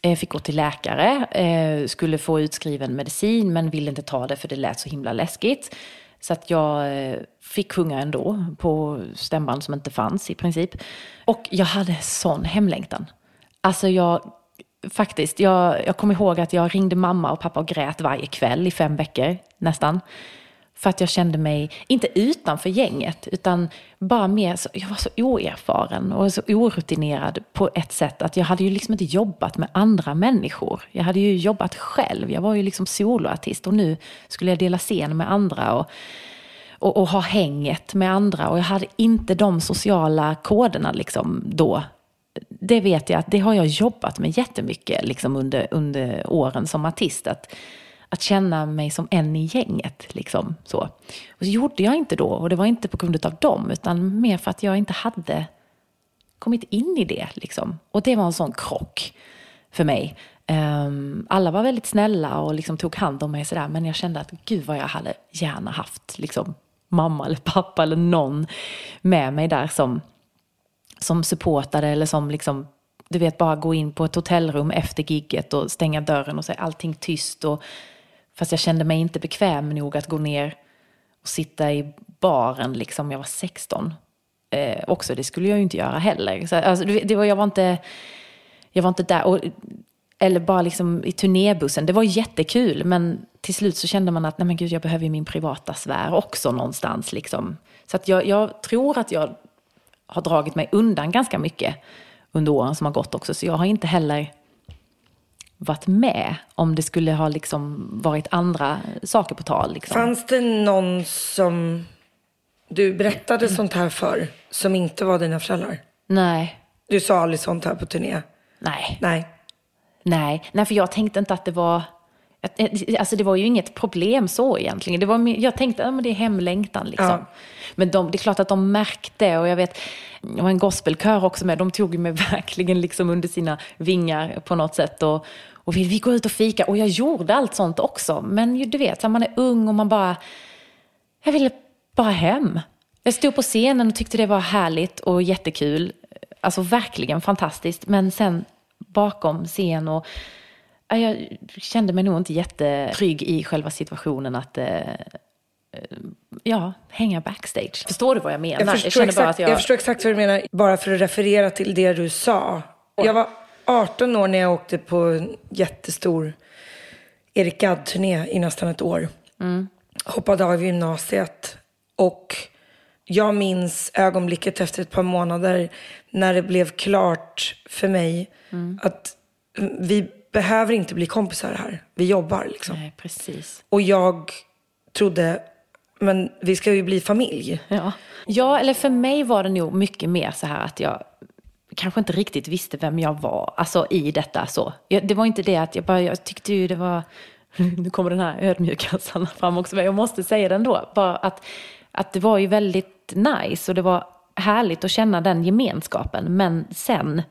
Jag Fick gå till läkare, skulle få utskriven medicin men ville inte ta det för det lät så himla läskigt. Så att jag eh, fick sjunga ändå på stämband som inte fanns i princip. Och jag hade sån hemlängtan. Alltså jag faktiskt. Jag, jag kommer ihåg att jag ringde mamma och pappa och grät varje kväll i fem veckor nästan. För att jag kände mig, inte utanför gänget, utan bara mer, så, jag var så oerfaren och så orutinerad på ett sätt att jag hade ju liksom inte jobbat med andra människor. Jag hade ju jobbat själv, jag var ju liksom soloartist och nu skulle jag dela scen med andra och, och, och ha hänget med andra och jag hade inte de sociala koderna liksom då. Det vet jag att det har jag jobbat med jättemycket liksom under, under åren som artist. Att, att känna mig som en i gänget. Liksom, så. Och så gjorde jag inte då, och det var inte på grund av dem, utan mer för att jag inte hade kommit in i det. Liksom. Och det var en sån krock för mig. Um, alla var väldigt snälla och liksom tog hand om mig sådär, men jag kände att gud vad jag hade gärna haft liksom, mamma eller pappa eller någon med mig där som, som supportade eller som liksom du vet, bara gå in på ett hotellrum efter gigget och stänga dörren och säga allting tyst och Fast jag kände mig inte bekväm nog att gå ner och sitta i baren liksom jag var 16. Eh, också, det skulle jag ju inte göra heller. Så, alltså, det var, jag, var inte, jag var inte där. Och, eller bara liksom i turnébussen. Det var jättekul, men till slut så kände man att nej men gud, jag behöver ju min privata sfär också någonstans. Liksom. Så att jag, jag tror att jag har dragit mig undan ganska mycket under åren som har gått också. Så jag har inte heller varit med om det skulle ha liksom varit andra saker på tal. Liksom. Fanns det någon som du berättade sånt här för som inte var dina föräldrar? Nej. Du sa aldrig sånt här på turné? Nej. Nej. Nej, Nej för jag tänkte inte att det var... Alltså det var ju inget problem så egentligen. Det var, jag tänkte att det är hemlängtan liksom. Ja. Men de, det är klart att de märkte och jag vet, det var en gospelkör också med. De tog mig <laughs> verkligen liksom under sina vingar på något sätt. Och, och vi, vi går ut och fika. Och jag gjorde allt sånt också. Men du vet, man är ung och man bara... Jag ville bara hem. Jag stod på scenen och tyckte det var härligt och jättekul. Alltså verkligen fantastiskt. Men sen bakom scen och... Jag kände mig nog inte jättetrygg i själva situationen att eh, ja, hänga backstage. Förstår du vad jag menar? Jag förstår, jag exakt, jag... jag förstår exakt vad du menar, bara för att referera till det du sa. Jag var 18 år när jag åkte på en jättestor Erik Gadd-turné i nästan ett år. Mm. Hoppade av gymnasiet och jag minns ögonblicket efter ett par månader när det blev klart för mig mm. att vi behöver inte bli kompisar här. Vi jobbar liksom. Nej, precis. Och jag trodde, men vi ska ju bli familj. Ja. ja, eller för mig var det nog mycket mer så här att jag kanske inte riktigt visste vem jag var, alltså i detta så. Jag, det var inte det att jag bara, jag tyckte ju det var, <laughs> nu kommer den här ödmjuka Sanna fram också, men jag måste säga det ändå, bara att, att det var ju väldigt nice och det var härligt att känna den gemenskapen, men sen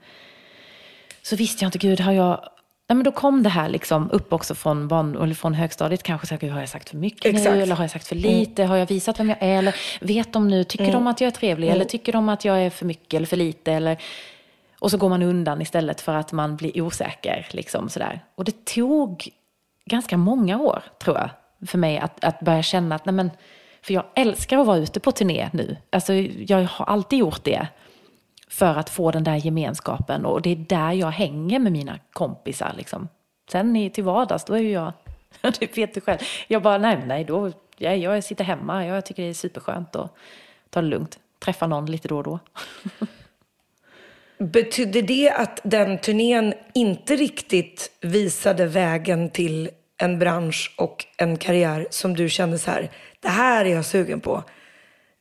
så visste jag inte, gud har jag Nej, men då kom det här liksom upp också från, barn, eller från högstadiet. Kanske så har jag sagt för mycket Exakt. nu? Eller har jag sagt för lite? Mm. Har jag visat vem jag är? Eller vet de nu? Tycker mm. de att jag är trevlig? Mm. Eller tycker de att jag är för mycket eller för lite? Eller, och så går man undan istället för att man blir osäker. Liksom, sådär. Och det tog ganska många år, tror jag, för mig att, att börja känna att, nej men, för jag älskar att vara ute på turné nu. Alltså, jag har alltid gjort det för att få den där gemenskapen. Och det är där jag hänger med mina kompisar. Liksom. Sen till vardags, då är ju jag, <laughs> det vet du själv, jag bara, nej, nej, då, jag, jag sitter hemma, jag tycker det är superskönt att ta det lugnt, träffa någon lite då och då. <laughs> Betydde det att den turnén inte riktigt visade vägen till en bransch och en karriär som du kände så här, det här är jag sugen på?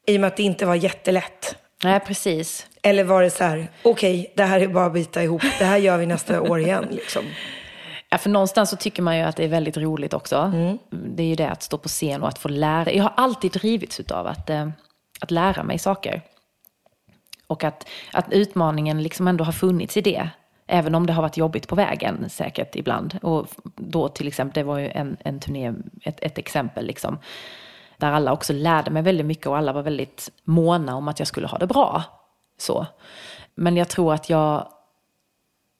I och med att det inte var jättelätt. Nej, precis. Eller var det så här, okej, okay, det här är bara att bita ihop, det här gör vi nästa år igen <laughs> liksom? Ja, för någonstans så tycker man ju att det är väldigt roligt också. Mm. Det är ju det att stå på scen och att få lära. Jag har alltid drivits av att, eh, att lära mig saker. Och att, att utmaningen liksom ändå har funnits i det. Även om det har varit jobbigt på vägen säkert ibland. Och då till exempel, det var ju en, en turné, ett, ett exempel liksom. Där alla också lärde mig väldigt mycket och alla var väldigt måna om att jag skulle ha det bra. Så. Men jag tror att jag,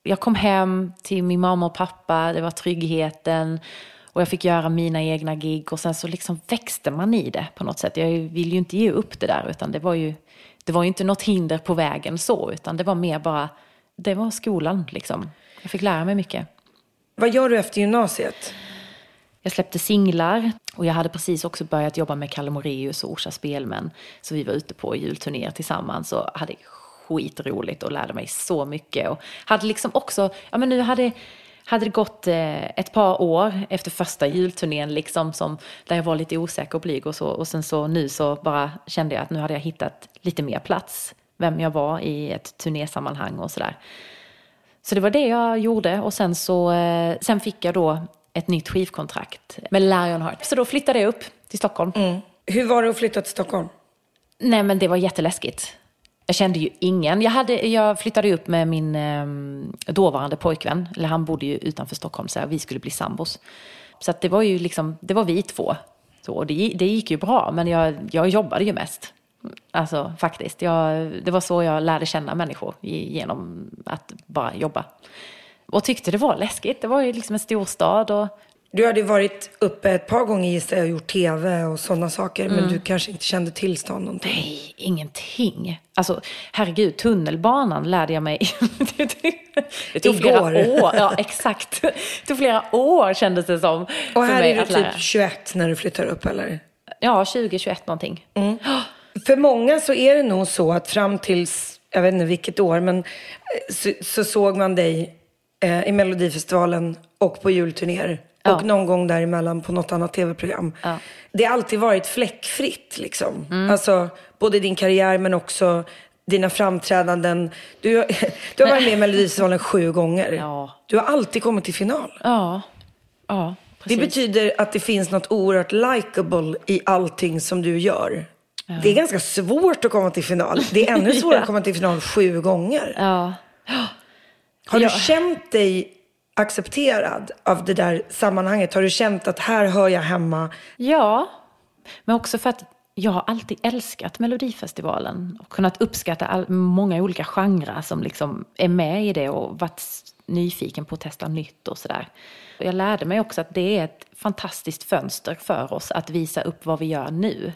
jag kom hem till min mamma och pappa, det var tryggheten. Och jag fick göra mina egna gig och sen så liksom växte man i det på något sätt. Jag vill ju inte ge upp det där utan det var ju, det var ju inte något hinder på vägen så utan det var mer bara det var skolan liksom. Jag fick lära mig mycket. Vad gör du efter gymnasiet? Jag släppte singlar och jag hade precis också börjat jobba med Kalle Moraeus och Orsa Spelmän. Så vi var ute på julturnéer tillsammans och hade skitroligt och lärde mig så mycket. Och hade liksom också, ja men nu hade, hade det gått eh, ett par år efter första julturnén liksom som, där jag var lite osäker och blyg och så. Och sen så nu så bara kände jag att nu hade jag hittat lite mer plats. Vem jag var i ett turnésammanhang och sådär. Så det var det jag gjorde och sen så eh, sen fick jag då ett nytt skivkontrakt med Lionheart. Så då flyttade jag upp till Stockholm. Hur var det att flytta till Stockholm? Nej men det var jätteläskigt. Jag kände ju ingen. Jag, hade, jag flyttade upp med min eh, dåvarande pojkvän. Eller han bodde ju utanför Stockholm så vi skulle bli sambos. Så det var ju liksom, det var vi två. Så, och det, det gick ju bra men jag, jag jobbade ju mest. Alltså faktiskt. Jag, det var så jag lärde känna människor genom att bara jobba. Och tyckte det var läskigt. Det var ju liksom en storstad och Du hade varit uppe ett par gånger gissar jag och gjort tv och sådana saker. Men du kanske inte kände till stan någonting. Nej, ingenting. Alltså, herregud, tunnelbanan lärde jag mig. <laughs> det tog flera år. Ja, exakt. Det tog flera år kändes det som. Och för här mig är du lära. typ 21 när du flyttar upp eller? Ja, 20, 21 någonting. <gasps> För många så är det nog så att fram tills, jag vet inte vilket år, men eh, så, så såg man dig eh, i Melodifestivalen och på julturnéer. Ja. Och någon gång däremellan på något annat tv-program. Ja. Det har alltid varit fläckfritt liksom. Mm. Alltså både din karriär men också dina framträdanden. Du, har- du har varit med i Melodifestivalen sju gånger. Ja. Du har alltid kommit till final. Ja, ja Det betyder att det finns något oerhört likable i allting som du gör. Det är ganska svårt att komma till final. Det är ännu <laughs> svårare att komma till final sju gånger. Ja. Har Ja. du känt dig accepterad av det där sammanhanget? Har du känt att här hör jag hemma? Ja, men också för att jag har alltid älskat Melodifestivalen och kunnat uppskatta all, många olika genrer som liksom är med i det och varit nyfiken på att testa nytt och sådär. Jag lärde mig också att det är ett fantastiskt fönster för oss att visa upp vad vi gör nu.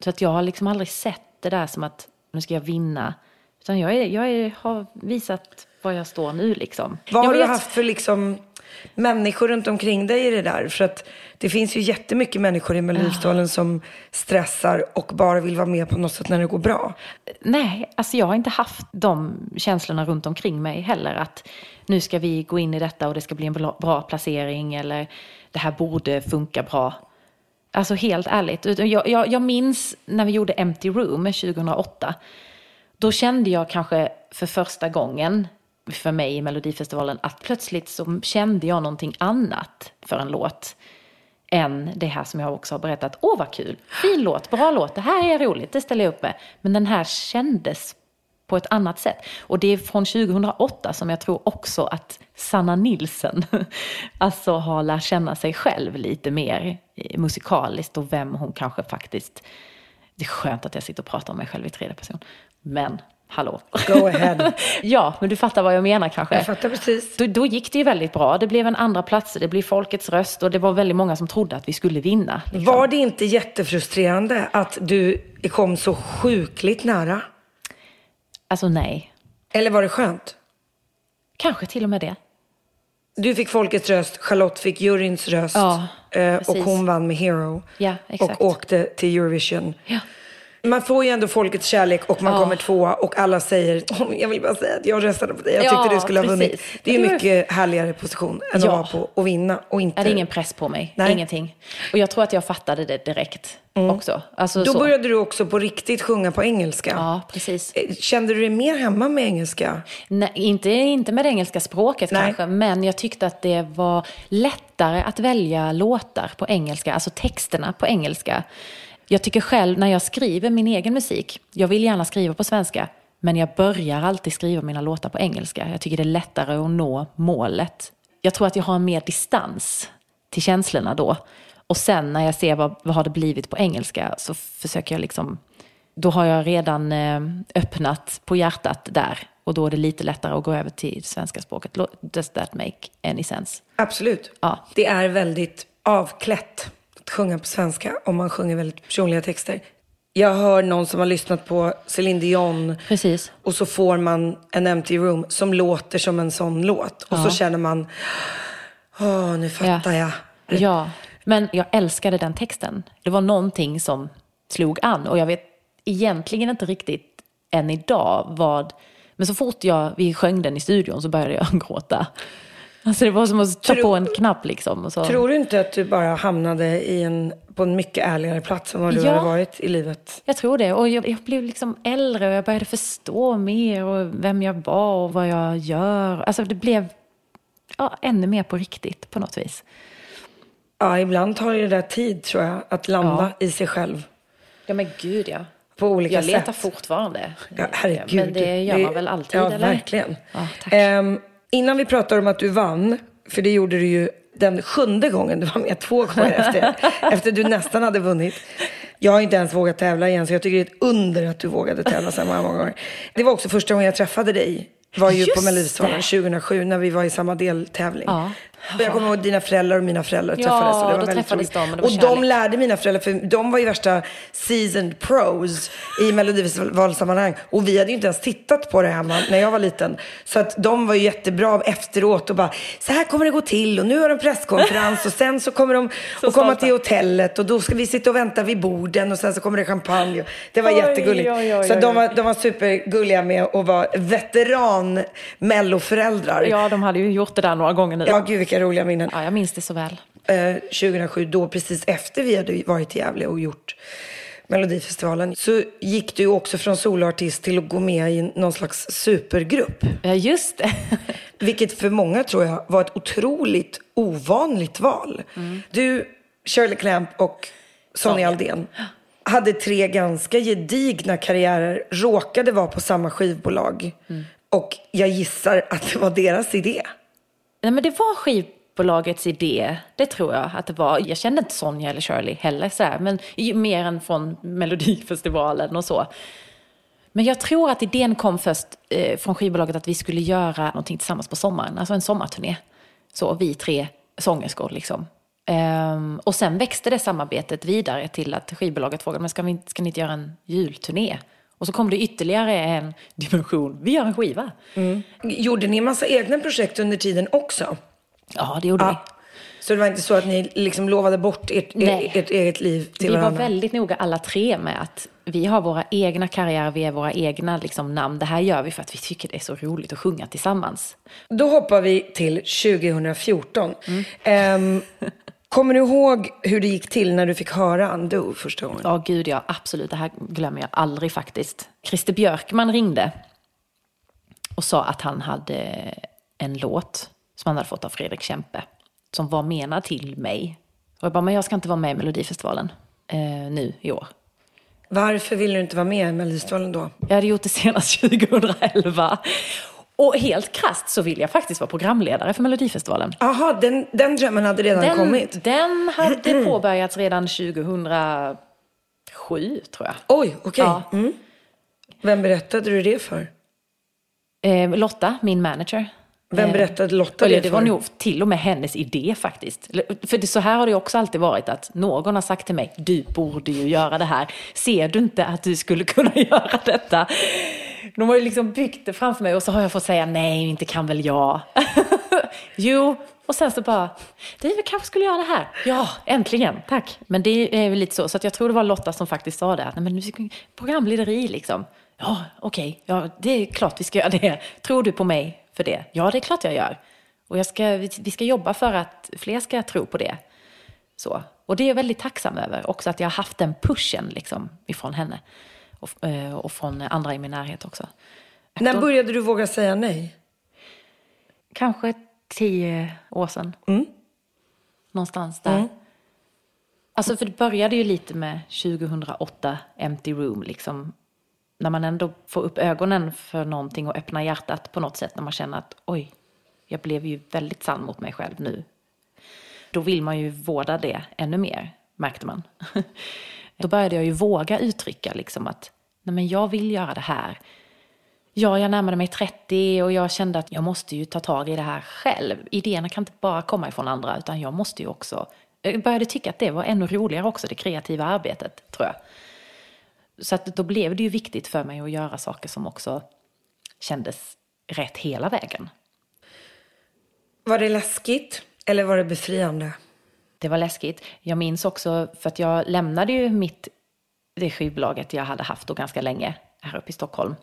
Så att jag har liksom aldrig sett det där som att nu ska jag vinna. Utan jag, är, jag är, har visat var jag står nu liksom. Vad har du vet- haft för liksom människor runt omkring dig i det där? För att det finns ju jättemycket människor i Melodifestivalen som stressar och bara vill vara med på något sätt när det går bra. Nej, alltså jag har inte haft de känslorna runt omkring mig heller. Att nu ska vi gå in i detta och det ska bli en bra, placering eller det här borde funka bra. Alltså helt ärligt. Jag, jag, jag minns när vi gjorde Empty Room 2008. Då kände jag kanske för första gången för mig i Melodifestivalen att plötsligt så kände jag någonting annat för en låt än det här som jag också har berättat. Åh vad kul, fin låt, bra låt, det här är roligt, det ställer jag upp med. Men den här kändes på ett annat sätt. Och det är från 2008 som jag tror också att Sanna Nilsen <laughs> alltså har lärt känna sig själv lite mer musikaliskt och vem hon kanske faktiskt... Det är skönt att jag sitter och pratar om mig själv i tredje person. Men, hallå. Go ahead. <laughs> ja, men du fattar vad jag menar kanske. Jag fattar precis. Då, då gick det ju väldigt bra. Det blev en andra plats, det blev folkets röst och det var väldigt många som trodde att vi skulle vinna. liksom. Var det inte jättefrustrerande att du kom så sjukligt nära? Alltså nej, Eller var det skönt? kanske till och med det. Du fick folkets röst, Charlotte fick juryns röst. Ja, eh, och hon vann med Hero. Ja. Och åkte till Eurovision. Ja. Man får ju ändå folkets kärlek och man Ja. kommer tvåa och alla säger "Åh, jag vill bara säga att jag röstade på dig. Jag Ja, tyckte du skulle ha vunnit. Det är ju var- mycket härligare position än Ja. att vara på och vinna och inte... Är det ingen press på mig? Nej. Ingenting. Och jag tror att jag fattade det direkt också. Alltså, Då så. började du också på riktigt sjunga på engelska. Ja, precis. Eh, Kände du dig mer hemma med engelska? Nej, inte, inte med det engelska språket Nej. kanske, men jag tyckte att det var lättare att välja låtar på engelska, alltså texterna på engelska. Jag tycker själv när jag skriver min egen musik, jag vill gärna skriva på svenska, men jag börjar alltid skriva mina låtar på engelska. Jag tycker det är lättare att nå målet. Jag tror att jag har mer distans till känslorna då. Och sen när jag ser vad, vad har det blivit på engelska så försöker jag liksom då har jag redan eh, öppnat på hjärtat där. Och då är det lite lättare att gå över till svenska språket. Does that make any sense? Absolut. Ja. Det är väldigt avklätt att sjunga på svenska om man sjunger väldigt personliga texter. jag hör någon som har lyssnat på Céline Dion Precis. och så får man en empty room som låter som en sån låt. Och så känner man, åh nu fattar jag. Ja, men jag älskade den texten. Det var någonting som slog an och jag vet egentligen inte riktigt än idag vad... Men så fort jag, vi sjöng den i studion så började jag <laughs> gråta. Alltså det var som att ta Tror- på en knapp liksom. Och så. Tror du inte att du bara hamnade i en, på en mycket ärligare plats än vad du Ja. hade varit i livet? Jag tror det. Och jag, jag blev liksom äldre och jag började förstå mer och vem jag var och vad jag gör. Alltså det blev ja, ännu mer på riktigt på något vis. Ja, ibland tar det där tid tror jag, att landa i sig själv. Ja men gud ja. På olika Jag letar sätt. fortfarande. Ja, herregud. Men det gör man väl alltid Ja, eller? verkligen. Ja, tack. Ehm, innan vi pratar om att du vann, för det gjorde du ju den sjunde gången du var med, två gånger efter, <laughs> efter du nästan hade vunnit. Jag har inte ens vågat tävla igen, så jag tycker det är ett under att du vågade tävla så här många gånger. Det var också första gången jag träffade dig. var ju Just på Melodifestivalen det. 2007 när vi var i samma deltävling. Ja. Och jag kommer ihåg dina föräldrar och mina föräldrar Ja, träffades. Och det var då väldigt träffades roligt. de och och de lärde mina föräldrar, för de var ju värsta seasoned pros i Melodifestivalsammanhang. Och vi hade ju inte ens tittat på det hemma när jag var liten. Så att de var ju jättebra efteråt och bara, så här kommer det gå till och nu har de presskonferens och sen så kommer de <laughs> att komma till hotellet och då ska vi sitta och vänta vid borden och sen så kommer det champagne. Det var Oj, jättegulligt. oj, oj, så de var, de var supergulliga med att vara veteran melloföräldrar. Ja, de hade ju gjort det där några gånger nu. Ja, gud vilka roliga minnen. Ja, jag minns det så väl. Eh, 2007, då precis efter vi hade varit i Gävle och gjort Melodifestivalen, så gick du också från soloartist till att gå med i någon slags supergrupp. Ja, just det. <laughs> Vilket för många tror jag var ett otroligt ovanligt val. Du, Shirley Clamp och Sonja Aldén hade tre ganska gedigna karriärer, råkade vara på samma skivbolag. Och jag gissar att det var deras idé. Nej, men det var skivbolagets idé. Det tror jag att det var. Jag kände inte Sonja eller Shirley heller, så här, men mer än från Melodifestivalen och så. Men jag tror att idén kom först eh, från skivbolaget att vi skulle göra någonting tillsammans på sommaren, alltså en sommarturné. Så vi tre sångerskor liksom. Ehm, och sen växte det samarbetet vidare till att skivbolaget frågade, men ska, vi, inte- ska ni inte göra en julturné? Och så kom det ytterligare en dimension, vi gör en skiva. Gjorde ni en massa egna projekt under tiden också? Ja, det gjorde vi. Ja. Så det var inte så att ni liksom lovade bort ert, ert, ert eget liv till vi var varandra? väldigt noga alla tre med att vi har våra egna karriärer, vi är våra egna liksom, namn. Det här gör vi för att vi tycker det är så roligt att sjunga tillsammans. Då hoppar vi till 2014. Mm. Ehm, <laughs> kommer du ihåg hur det gick till när du fick höra Undo första gången? Ja, gud ja, absolut. Det här glömmer jag aldrig faktiskt. Christer Björkman ringde och sa att han hade en låt som han hade fått av Fredrik Kempe som var menad till mig. Och jag bara, men jag ska inte vara med i Melodifestivalen eh, nu i år. Varför ville du inte vara med i Melodifestivalen då? Jag hade gjort det senast <laughs> 2011. Och helt krasst så vill jag faktiskt vara programledare för Melodifestivalen. Jaha, den, den drömmen hade redan Den, kommit? den hade påbörjats redan 2007, tror jag. Oj, okej. Ja. Mm. Vem berättade du det för? Eh, Lotta, min manager. Vem Eh, berättade Lotta det det för? var nog till och med hennes idé faktiskt. För det, så här har det också alltid varit att någon har sagt till mig, du borde ju göra det här. Ser du inte att du skulle <laughs> kunna göra detta? De har ju liksom byggt det framför mig och så har jag fått säga, nej, inte kan väl jag. <laughs> jo, och sen så bara, du vi kanske skulle göra det här. Ja, äntligen, tack. Men det är väl lite så, så jag tror det var Lotta som faktiskt sa det. Nej, men nu programlederi liksom. Ja, okej, ja, det är klart vi ska göra det. Tror du på mig för det? Ja, det är klart jag gör. Och ska, vi ska jobba för att fler ska tro på det. Så. Och det är jag väldigt tacksam över. Också att jag har haft den pushen liksom, ifrån henne. Och, eh, och från andra i min närhet också. När började du våga säga nej? Kanske tio år sedan. Någonstans där. Alltså för det började ju lite med 2008, Empty Room. Liksom. När man ändå får upp ögonen för någonting och öppnar hjärtat på något sätt. När man känner att oj, jag blev ju väldigt sann mot mig själv nu. Då vill man ju vårda det ännu mer, märkte man. <laughs> Då började jag ju våga uttrycka liksom att nej men jag vill göra det här. Ja, jag närmade mig 30 och jag kände att jag måste ju ta tag i det här själv. Idéerna kan inte bara komma ifrån andra, utan jag måste ju också... Jag började tycka att det var ännu roligare också, det kreativa arbetet, tror jag. Så att då blev det ju viktigt för mig att göra saker som också kändes rätt hela vägen. Var det läskigt eller var det befriande? Det var läskigt. Jag minns också, för att jag lämnade ju mitt, det skivbolaget jag hade haft då ganska länge här uppe i Stockholm.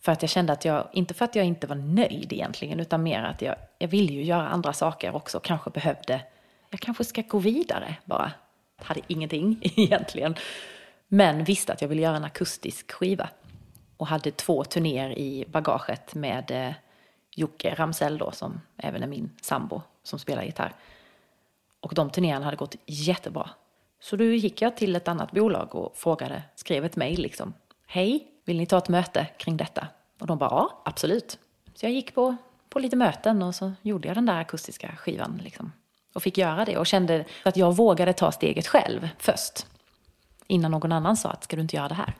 För att jag kände att jag, inte för att jag inte var nöjd egentligen, utan mer att jag, jag ville ju göra andra saker också, kanske behövde, jag kanske ska gå vidare bara. Hade ingenting <laughs> egentligen. Men visste att jag ville göra en akustisk skiva. Och hade två turnéer i bagaget med eh, Jocke Ramsell då, som även är min sambo, som spelar gitarr. Och de turnéerna hade gått jättebra. Så då gick jag till ett annat bolag och frågade, skrev ett mejl liksom. Hej, vill ni ta ett möte kring detta? Och de bara, ja, absolut. Så jag gick på, på lite möten och så gjorde jag den där akustiska skivan liksom. Och fick göra det och kände att jag vågade ta steget själv först. Innan någon annan sa att, ska du inte göra det här?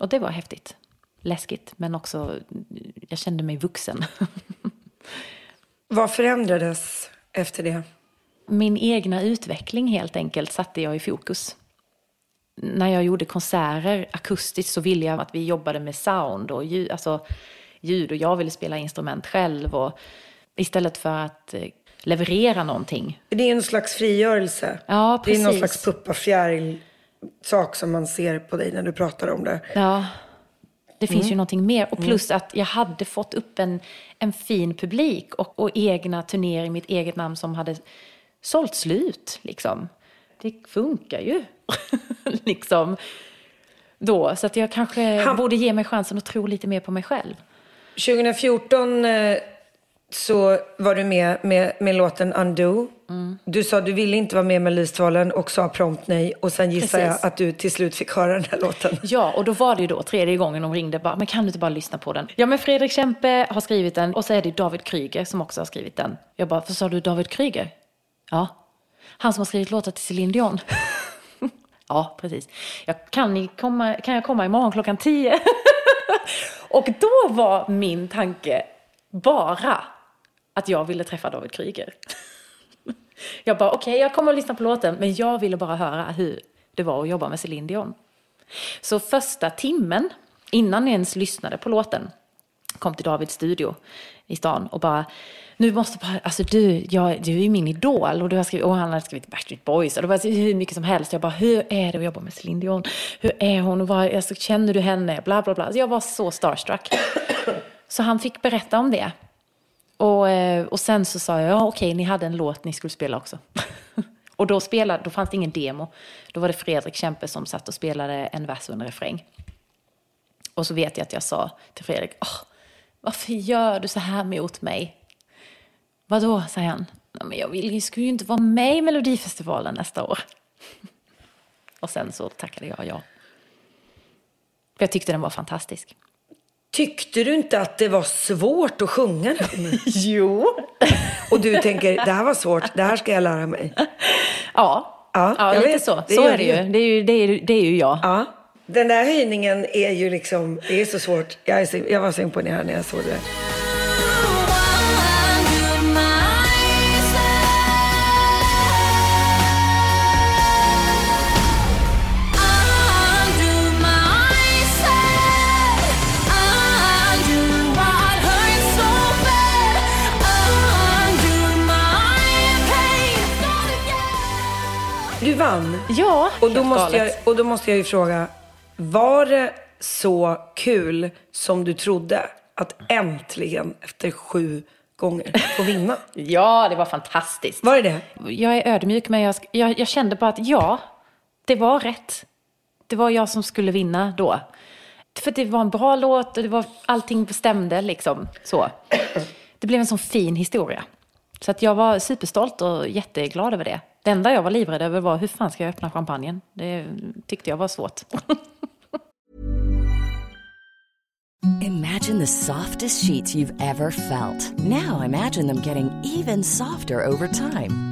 Och det var häftigt. Läskigt, men också, jag kände mig vuxen. <laughs> Vad förändrades efter det? Min egna utveckling helt enkelt satte jag i fokus. När jag gjorde konserter akustiskt så ville jag att vi jobbade med sound och ljud, alltså ljud och jag ville spela instrument själv och istället för att eh, leverera någonting. Det är en slags frigörelse. Ja, Det är någon precis. slags puppafjäril sak som man ser på dig när du pratar om det. Ja, det finns ju någonting mer. Och plus att jag hade fått upp en, en fin publik och, och egna turnéer i mitt eget namn som hade sålt slut. Liksom. Det funkar ju. <laughs> liksom. Då, så att jag kanske Han- borde ge mig chansen att tro lite mer på mig själv. 2014 eh, så var du med med, med låten Undo. Mm. Du sa du ville inte vara med med Melodifestivalen och sa prompt nej. Och sen gissar jag att du till slut fick höra den här låten. <laughs> Ja, och då var det ju då tredje gången de ringde bara, men kan du inte bara lyssna på den? Ja, men Fredrik Kempe har skrivit den och så är det David Kryger som också har skrivit den. Jag bara, vad sa du David Kryger? Ja, han som har skrivit låtar till Céline Dion. <laughs> ja, precis. Jag kan, komma, kan jag komma imorgon klockan tio? <laughs> och då var min tanke bara att jag ville träffa David Kryger. jag bara, okej, okay, jag kommer att lyssna på låten, men jag ville bara höra hur det var att jobba med Céline Dion. Så första timmen, innan jag ens lyssnade på låten, kom till Davids studio i stan och bara, nu måste bara, alltså du, jag, du är ju min idol och, du har skrivit, och han hade skrivit Backstreet Boys och det var hur mycket som helst. Jag bara, hur är det att jobba med Céline Dion? Hur är hon? Och vad, alltså, känner du henne? Bla, bla, bla. Så jag var så starstruck. Så han fick berätta om det. Och, eh, och sen så sa jag, ja okej, ni hade en låt ni skulle spela också. <laughs> och då, spelade, då fanns det ingen demo. Då var det Fredrik Kempe som satt och spelade en vers och en refräng. Och så vet jag att jag sa till Fredrik, oh, varför gör du så här mot mig? Vadå, säger han. "Nej, men jag vill, jag skulle ju inte vara med i Melodifestivalen nästa år. <laughs> och sen så tackade jag ja. För jag tyckte den var fantastisk. Tyckte du inte att det var svårt att sjunga den? <laughs> Jo. Och du tänker, det här var svårt, det här ska jag lära mig. Ja, Ja, ja, jag lite vet. så. Det så är det ju. Det är ju, det är, det är ju jag. Ja. Den där höjningen är ju liksom, det är så svårt. Jag, är så, jag var så imponerad när jag såg det. Ja, Och då, måste jag, och då måste jag ju fråga, var det så kul som du trodde att äntligen efter sju gånger få vinna? <laughs> Ja, det var fantastiskt. Var det det? Jag är ödmjuk, men jag, jag, jag kände bara att ja, det var rätt. Det var jag som skulle vinna då. För det var en bra låt och det var, allting bestämde liksom. Så. Det blev en sån fin historia. Så att jag var superstolt och jätteglad över det. Det enda jag var livrädd över var hur fan ska jag öppna champagnen? Det tyckte jag var svårt. <laughs> Imagine the softest sheets you've ever felt. Now imagine them getting even softer over time.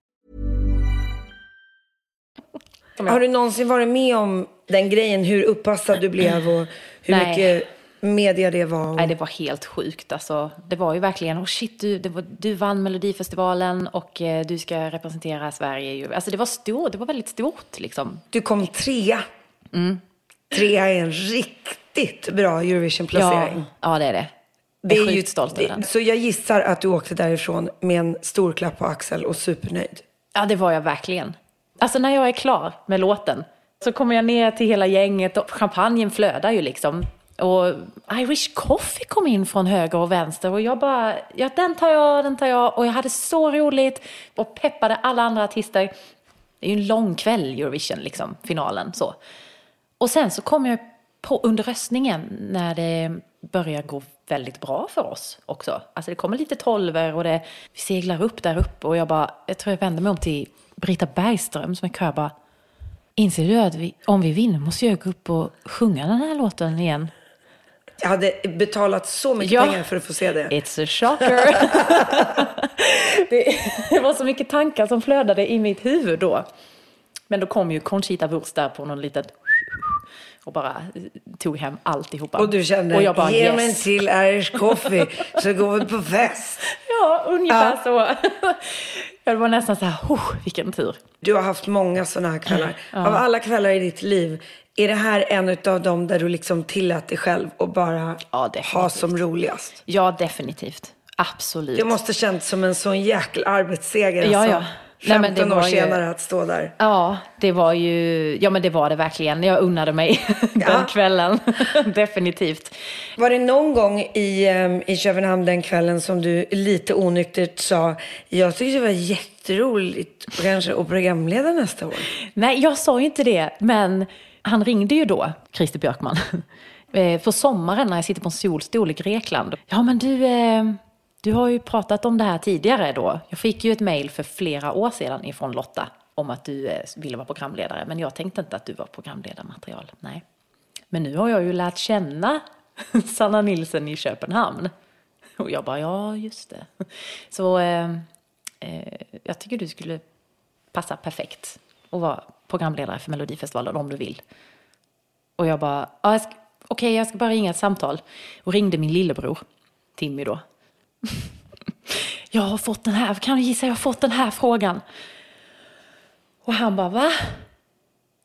Har du någonsin varit med om den grejen, hur uppassad du blev och hur Nej. mycket media det var? Och... Nej, det var helt sjukt. Alltså, det var ju verkligen, oh shit, du, det var, du vann Melodifestivalen och eh, du ska representera Sverige. Alltså det var stort, det var väldigt stort liksom. Du kom trea. Mm. Trea är en riktigt bra Eurovision-placering. Ja, ja, det är det. Jag är sjukt stolt över den. Så jag gissar att du åkte därifrån med en stor klapp på axel och supernöjd. Ja, det var jag verkligen. Alltså när jag är klar med låten så kommer jag ner till hela gänget och champagnen flödar ju liksom. Och Irish Coffee kom in från höger och vänster och jag bara, ja den tar jag, den tar jag. Och jag hade så roligt och peppade alla andra artister. Det är ju en lång kväll Eurovision, liksom, finalen så. Och sen så kom jag på under röstningen när det börjar gå väldigt bra för oss också. Alltså det kommer lite tolver och det vi seglar upp där uppe och jag bara, jag tror jag vänder mig om till Brita Bergström som är kör bara, inser du att vi, om vi vinner måste jag gå upp och sjunga den här låten igen? Jag hade betalat så mycket Ja. pengar för att få se det. It's a shocker. <laughs> det, det var så mycket tankar som flödade i mitt huvud då. Men då kom ju Conchita Wurst där på någon liten och bara tog hem alltihopa. Och du kände, och jag bara, ge yes. mig en till Irish coffee så går vi på fest. <laughs> Ja, ungefär Ja. så. <laughs> Jag var nästan så här, oh, vilken tur. Du har haft många sådana här kvällar. <clears throat> Av alla kvällar i ditt liv, är det här en av dem där du liksom tillät dig själv och bara Ja, ha som roligast? Ja, definitivt. Absolut. Det måste känts som en sån jäkla arbetsseger. Ja, alltså. ja. Nej, men 15 det år ju- senare att stå där. Ja, det var ju, ja men det var det verkligen. Jag unnade mig <laughs> den Ja. kvällen. <laughs> Definitivt. Var det någon gång i, um, i Köpenhamn den kvällen som du lite onyktert sa, jag tyckte det var jätteroligt kanske att programleda nästa år? Nej, jag sa ju inte det, men han ringde ju då, Christer Björkman, <laughs> eh, för sommaren när jag sitter på en solstol i Grekland. Ja, men du, eh, du har ju pratat om det här tidigare då. Jag fick ju ett mejl för flera år sedan ifrån Lotta om att du eh, ville vara programledare, men jag tänkte inte att du var programledarmaterial. Nej. Men nu har jag ju lärt känna <laughs> Sanna Nilsen i Köpenhamn. Och jag bara, ja, just det. Så eh, eh, jag tycker du skulle passa perfekt att vara programledare för Melodifestivalen om du vill. Och jag bara, ja, okej okay, okej, jag ska bara ringa ett samtal. Och ringde min lillebror, Timmy då. <laughs> Jag har fått den här, kan du gissa, jag har fått den här frågan. Och han bara, va?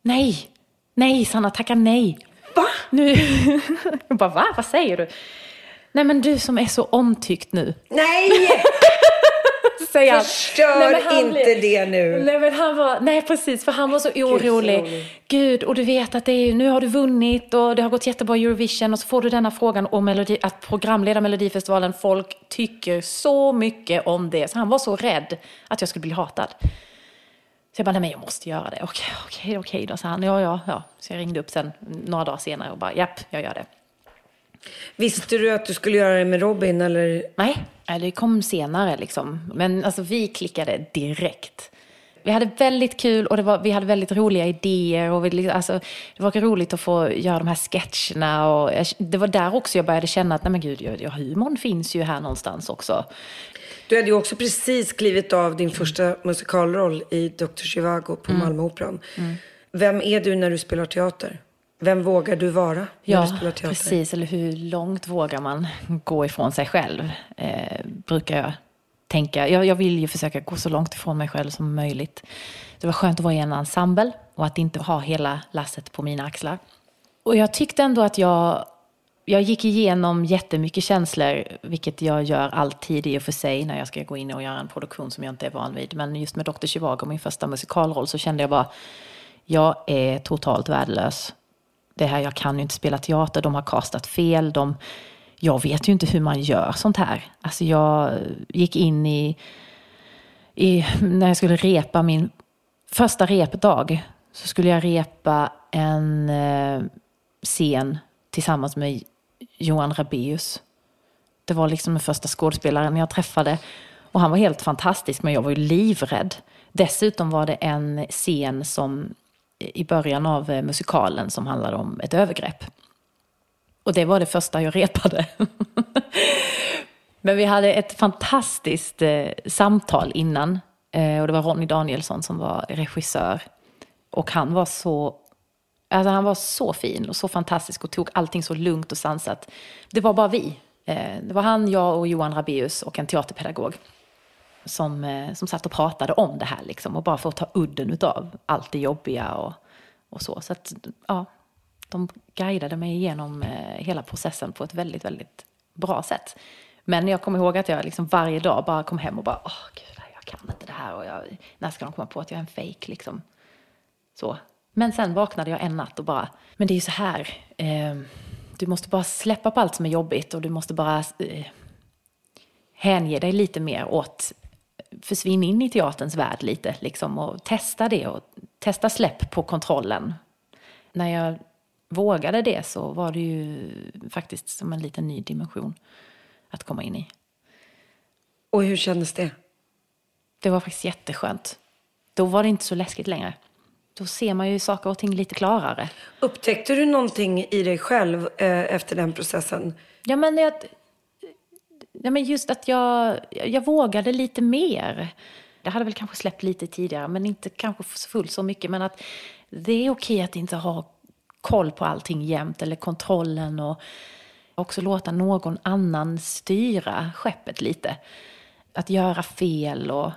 Nej, nej Sanna, tacka nej. Va? Nu, <laughs> jag bara, va? Vad säger du? Nej men du som är så omtyckt nu. Nej! <laughs> Säger han. Förstör Nej, han inte blev- det nu. Nej men han var, nej precis, för han var så orolig. rolig. Gud, och du vet att det är, nu har du vunnit och det har gått jättebra i Eurovision och så får du denna frågan om Melodi, att programleda Melodifestivalen. Folk tycker så mycket om det. Så han var så rädd att jag skulle bli hatad. Så jag bara, nej men jag måste göra det. Okej, okej, okej då, sa han. Ja, ja, ja. Så jag ringde upp sen några dagar senare och bara, japp, jag gör det. Visste du att du skulle göra det med Robin eller? Nej, det kom senare liksom. Men alltså vi klickade direkt. Vi hade väldigt kul och var, vi hade väldigt roliga idéer. Och vi, liksom- alltså, det var roligt att få göra de här sketcherna. Och jag, det var där också jag började känna att nej men gud, ja, humorn finns ju här någonstans också. Du hade ju också precis klivit av din första musikalroll i Dr. Zhivago på Mm. Malmöoperan. Vem är du när du spelar teater? Vem vågar du vara när Ja, du spelar teater? precis. Eller hur långt vågar man gå ifrån sig själv? Eh, brukar jag tänka, jag, jag vill ju försöka gå så långt ifrån mig själv som möjligt. Det var skönt att vara i en ensemble och att inte ha hela lasset på mina axlar. Och jag tyckte ändå att jag, jag gick igenom jättemycket känslor, vilket jag gör alltid i och för sig när jag ska gå in och göra en produktion som jag inte är van vid. Men just med Dr. Zhivago, min första musikalroll, så kände jag bara, jag är totalt värdelös. Det här, jag kan ju inte spela teater, de har kastat fel, de, jag vet ju inte hur man gör sånt här. Alltså jag gick in i, i när jag skulle repa min första repdag, så skulle jag repa en eh, scen tillsammans med Johan Rabaeus. Det var liksom den första skådespelaren jag träffade. Och han var helt fantastisk, men jag var ju livrädd. Dessutom var det en scen som i början av eh, musikalen som handlade om ett övergrepp. Och det var det första jag repade. <laughs> men vi hade ett fantastiskt eh, samtal innan. Eh, och det var Ronny Danielsson som var regissör. Och han var så Alltså han var så fin och så fantastisk och tog allting så lugnt och sansat. Det var bara vi. Eh, det var han, jag och Johan Rabius och en teaterpedagog. Som, eh, som satt och pratade om det här liksom och bara för att ta udden av allt det jobbiga och, och så. Så att, ja, de guidade mig igenom eh, hela processen på ett väldigt, väldigt bra sätt. Men jag kommer ihåg att jag liksom varje dag bara kom hem och bara, åh gud, jag kan inte det här och jag, när ska de komma på att jag är en fake liksom? Så. Men sen vaknade jag en natt och bara, men det är ju så här, eh, du måste bara släppa på allt som är jobbigt och du måste bara eh, hänge dig lite mer åt, försvinn in i teaterns värld lite liksom och testa det och testa släpp på kontrollen. När jag vågade det så var det ju faktiskt som en liten ny dimension att komma in i. Och hur kändes det? Det var faktiskt jätteskönt. Då var det inte så läskigt längre. Då ser man ju saker och ting lite klarare. Upptäckte du någonting i dig själv eh, efter den processen? Ja, men, jag, ja, men just att jag, jag vågade lite mer. Det hade väl kanske släppt lite tidigare, men inte kanske fullt så mycket. Men att det är okej att inte ha koll på allting jämt eller kontrollen och också låta någon annan styra skeppet lite. Att göra fel och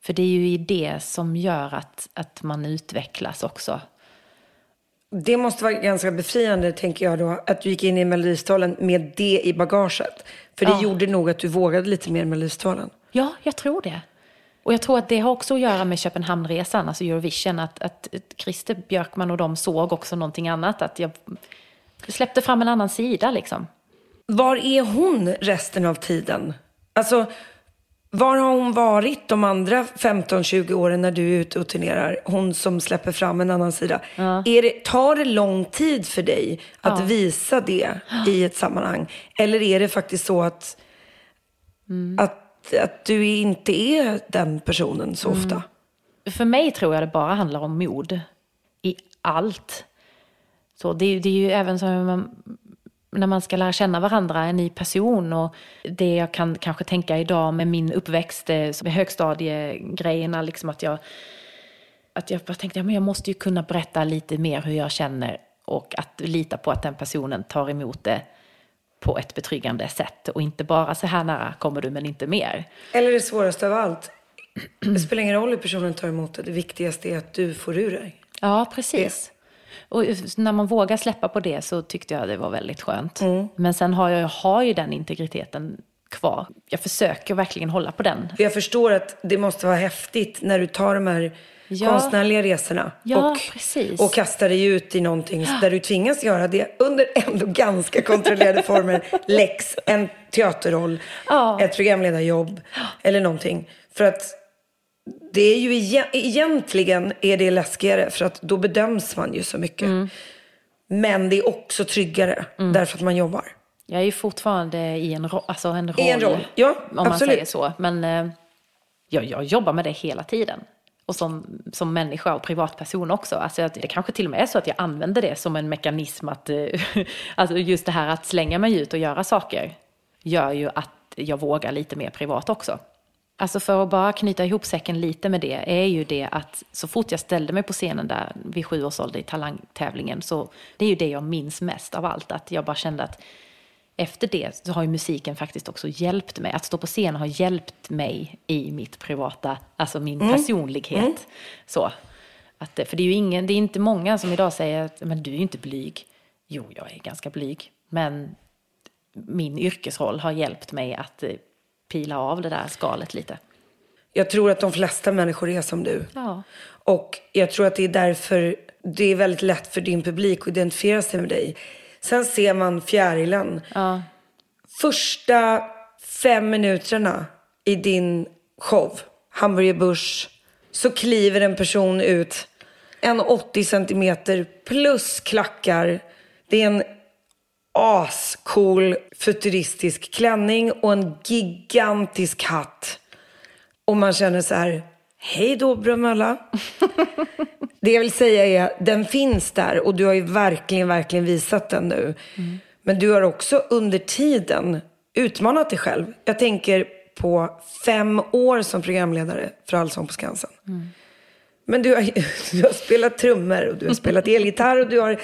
för det är ju i det som gör att, att man utvecklas också. Det måste vara ganska befriande, tänker jag då, att du gick in i Melodifestivalen med det i bagaget. För det Ja. gjorde nog att du vågade lite mer Melodifestivalen. Ja, jag tror det. Och jag tror att det har också att göra med Köpenhamnresan, alltså Eurovision, att, att Christer Björkman och de såg också någonting annat. Att jag släppte fram en annan sida liksom. Var är hon resten av tiden? Alltså, var har hon varit de andra 15-20 åren när du är ute och turnerar? Hon som släpper fram en annan sida. Är det, tar det lång tid för dig att Ja. visa det i ett sammanhang? Eller är det faktiskt så att, Mm. att, att du inte är den personen så Mm. ofta? För mig tror jag det bara handlar om mod i allt. Så det, det är ju även som man, när man ska lära känna varandra, en ny person och det jag kan kanske tänka idag med min uppväxt, eh, är högstadiegrejerna, liksom att jag, att jag bara tänkte, ja, men jag måste ju kunna berätta lite mer hur jag känner och att lita på att den personen tar emot det på ett betryggande sätt och inte bara så här nära kommer du men inte mer. Eller det svåraste av allt, det spelar ingen roll hur personen tar emot det. Det viktigaste är att du får ur dig. Ja, precis. Och när man vågar släppa på det så tyckte jag det var väldigt skönt. Men sen har jag, jag har ju den integriteten kvar. Jag försöker verkligen hålla på den. Jag förstår att det måste vara häftigt när du tar de här Ja. konstnärliga resorna Ja, och, precis. och kastar dig ut i någonting där du tvingas göra det under ändå ganska kontrollerade former. Lex, en teaterroll, Ja. ett programledarjobb eller någonting. För att det är ju egen- egentligen är det läskigare för att då bedöms man ju så mycket. Mm. Men det är också tryggare därför att man jobbar. Jag är ju fortfarande i en, ro- alltså en roll. I en roll, ja, Om man absolut. säger så. Men eh, jag, jag jobbar med det hela tiden. Och som, som människa och privatperson också. Alltså att det kanske till och med är så att jag använder det som en mekanism att, eh, <laughs> alltså just det här att slänga mig ut och göra saker gör ju att jag vågar lite mer privat också. Alltså för att bara knyta ihop säcken lite med det är ju det att så fort jag ställde mig på scenen där vid sju års ålder i talangtävlingen så det är ju det jag minns mest av allt. Att jag bara kände att efter det så har ju musiken faktiskt också hjälpt mig. Att stå på scen har hjälpt mig i mitt privata, alltså min personlighet. Så. Att, för det är ju ingen, det är inte många som idag säger att men du är ju inte blyg. Jo, jag är ganska blyg. Men min yrkesroll har hjälpt mig att eh, pila av det där skalet lite. Jag tror att de flesta människor är som du. Ja. Och jag tror att det är därför det är väldigt lätt för din publik att identifiera sig med dig. Sen ser man fjärilen. Ja. Första fem minuterna i din show, Hamburger Börs, så kliver en person ut en 80 centimeter plus klackar. Det är en ascool futuristisk klänning och en gigantisk hatt. Och man känner så här, hej då Bromölla. <laughs> det jag vill säga är, den finns där och du har ju verkligen, verkligen visat den nu. Men du har också under tiden utmanat dig själv. Jag tänker på fem år som programledare för Allsång på Skansen. Men du har, <laughs> du har spelat trummor och du har spelat elgitarr och du har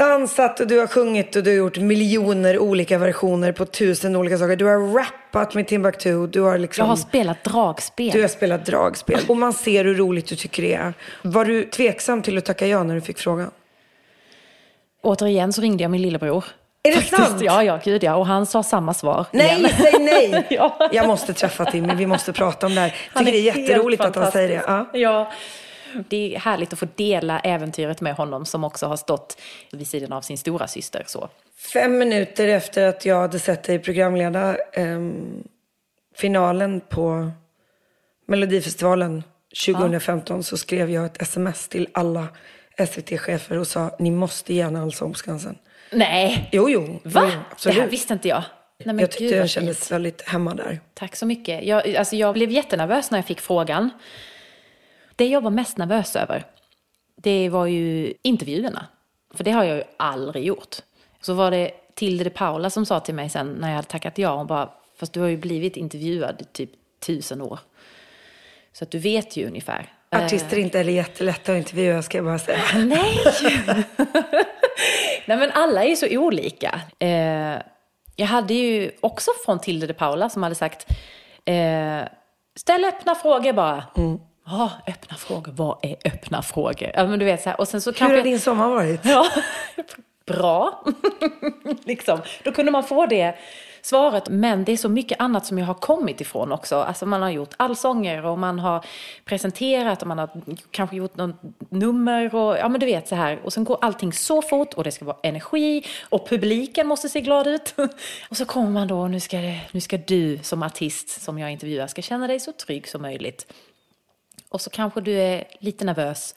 dansat och du har sjungit och du har gjort miljoner olika versioner på tusen olika saker. Du har rappat med Timbuktu. Du har liksom... Jag har spelat dragspel. Du har spelat dragspel. Och man ser hur roligt du tycker det är. Var du tveksam till att tacka ja när du fick frågan? Återigen så ringde jag min lillebror. Är det Faktiskt. sant? Ja, ja, gud ja. Och han sa samma svar. Nej, igen. säg nej! <laughs> Ja. Jag måste träffa Timmy, vi måste prata om det här. Jag tycker det är jätteroligt att han säger det. Ja. Ja. Det är härligt att få dela äventyret med honom som också har stått vid sidan av sin stora syster. Så. Fem minuter efter att jag hade sett dig programleda ehm, finalen på Melodifestivalen 2015 så skrev jag ett sms till alla SVT-chefer och sa ni måste gärna Allsång på Skansen. Nej! Jo, jo. Va? jo, absolut. Det här visste inte jag. Nej, jag tyckte gud, jag kändes fint. väldigt hemma där. Tack så mycket. Jag, alltså jag blev jättenervös när jag fick frågan. Det jag var mest nervös över, det var ju intervjuerna. För det har jag ju aldrig gjort. Så var det Tilde de Paula som sa till mig sen när jag hade tackat ja, hon bara, fast du har ju blivit intervjuad i typ tusen år. Så att du vet ju ungefär. Artister är inte heller jättelätta att intervjua ska jag bara säga. <laughs> Nej! Nej men alla är ju så olika. Eh, jag hade ju också från Tilde de Paula som hade sagt eh, ställ öppna frågor bara. Ja, öppna frågor. Vad är öppna frågor? Ja, men du vet så här. Och sen så Hur kanske... har din sommar varit? Ja, <laughs> bra. <laughs> liksom. Då kunde man få det svaret. Men det är så mycket annat som jag har kommit ifrån också. Alltså man har gjort allsånger och man har presenterat och man har kanske gjort något nummer och ja men du vet så här. Och sen går allting så fort och det ska vara energi och publiken måste se glad ut. <laughs> och så kommer man då och nu ska, det, nu ska du som artist som jag intervjuar ska känna dig så trygg som möjligt. Och så kanske du är lite nervös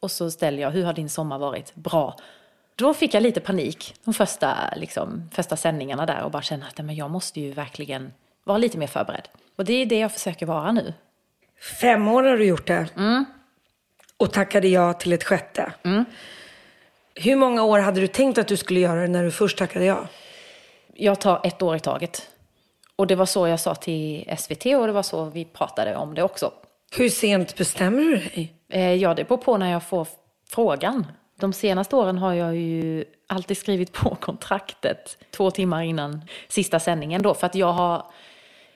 och så ställer jag, hur har din sommar varit? Bra. Då fick jag lite panik de första, liksom, första sändningarna där och bara känna att men jag måste ju verkligen vara lite mer förberedd. Och det är det jag försöker vara nu. Fem år har du gjort det. Och tackade ja till ett sjätte. Hur många år hade du tänkt att du skulle göra det när du först tackade ja? Jag tar ett år i taget. Och det var så jag sa till SVT och det var så vi pratade om det också. Hur sent bestämmer du dig? Eh, Ja, det beror på när jag får frågan. De senaste åren har jag ju alltid skrivit på <laughs> kontraktet två timmar innan sista sändningen då. För att jag har,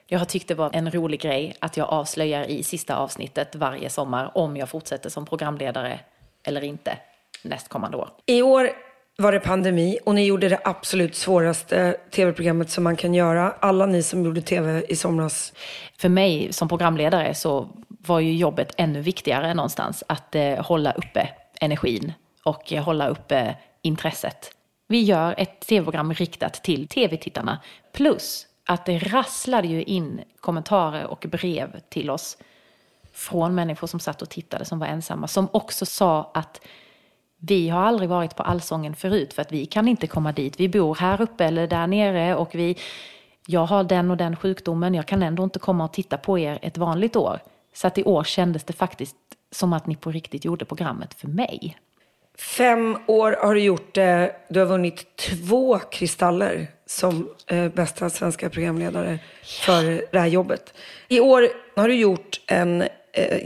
jag har tyckt det var en rolig grej att jag avslöjar i sista avsnittet varje sommar om jag fortsätter som programledare eller inte nästkommande år. I år var det pandemi och ni gjorde det absolut svåraste tv-programmet som man kan göra. Alla ni som gjorde tv i somras. För mig som programledare så var ju jobbet ännu viktigare någonstans. Att eh, hålla uppe energin och eh, hålla uppe intresset. Vi gör ett tv-program riktat till tv-tittarna. Plus att det rasslade ju in kommentarer och brev till oss från människor som satt och tittade som var ensamma. Som också sa att vi har aldrig varit på Allsången förut för att vi kan inte komma dit. Vi bor här uppe eller där nere och vi, jag har den och den sjukdomen. Jag kan ändå inte komma och titta på er ett vanligt år. Så att i år kändes det faktiskt som att ni på riktigt gjorde programmet för mig. Fem år har du gjort det. Du har vunnit två kristaller som eh, bästa svenska programledare för det här jobbet. I år har du gjort en eh,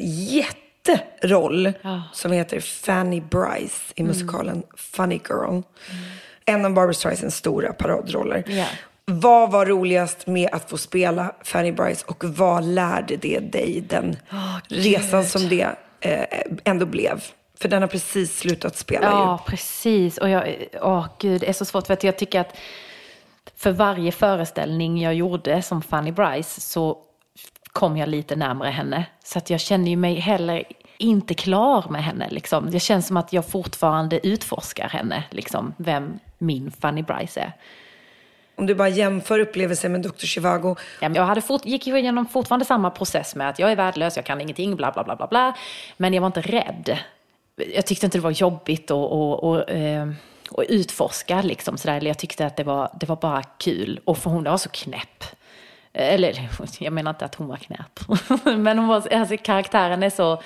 jätteroll Ja. som heter Fanny Bryce i musikalen Funny Girl. en av Barbra Streisands stora paradroller. Ja. Vad var roligast med att få spela Fanny Bryce och vad lärde det dig den resan som det eh, ändå blev? För den har precis slutat spela Ja, precis. Och jag, åh gud, det är så svårt för att jag tycker att för varje föreställning jag gjorde som Fanny Bryce så kom jag lite närmare henne. Så att jag känner ju mig heller inte klar med henne. Liksom. Det känns som att jag fortfarande utforskar henne, liksom, vem min Fanny Bryce är. Om du bara jämför upplevelsen med Dr. Men jag hade fort, gick igenom fortfarande samma process med att jag är värdelös, jag kan ingenting, bla bla bla bla bla. Men jag var inte rädd. Jag tyckte inte det var jobbigt att och, och, eh, och utforska liksom sådär. Eller jag tyckte att det var, det var bara kul. Och för hon var så knäpp. Eller <laughs> jag menar inte att hon var knäpp. <laughs> Men hon var, alltså, karaktären är så,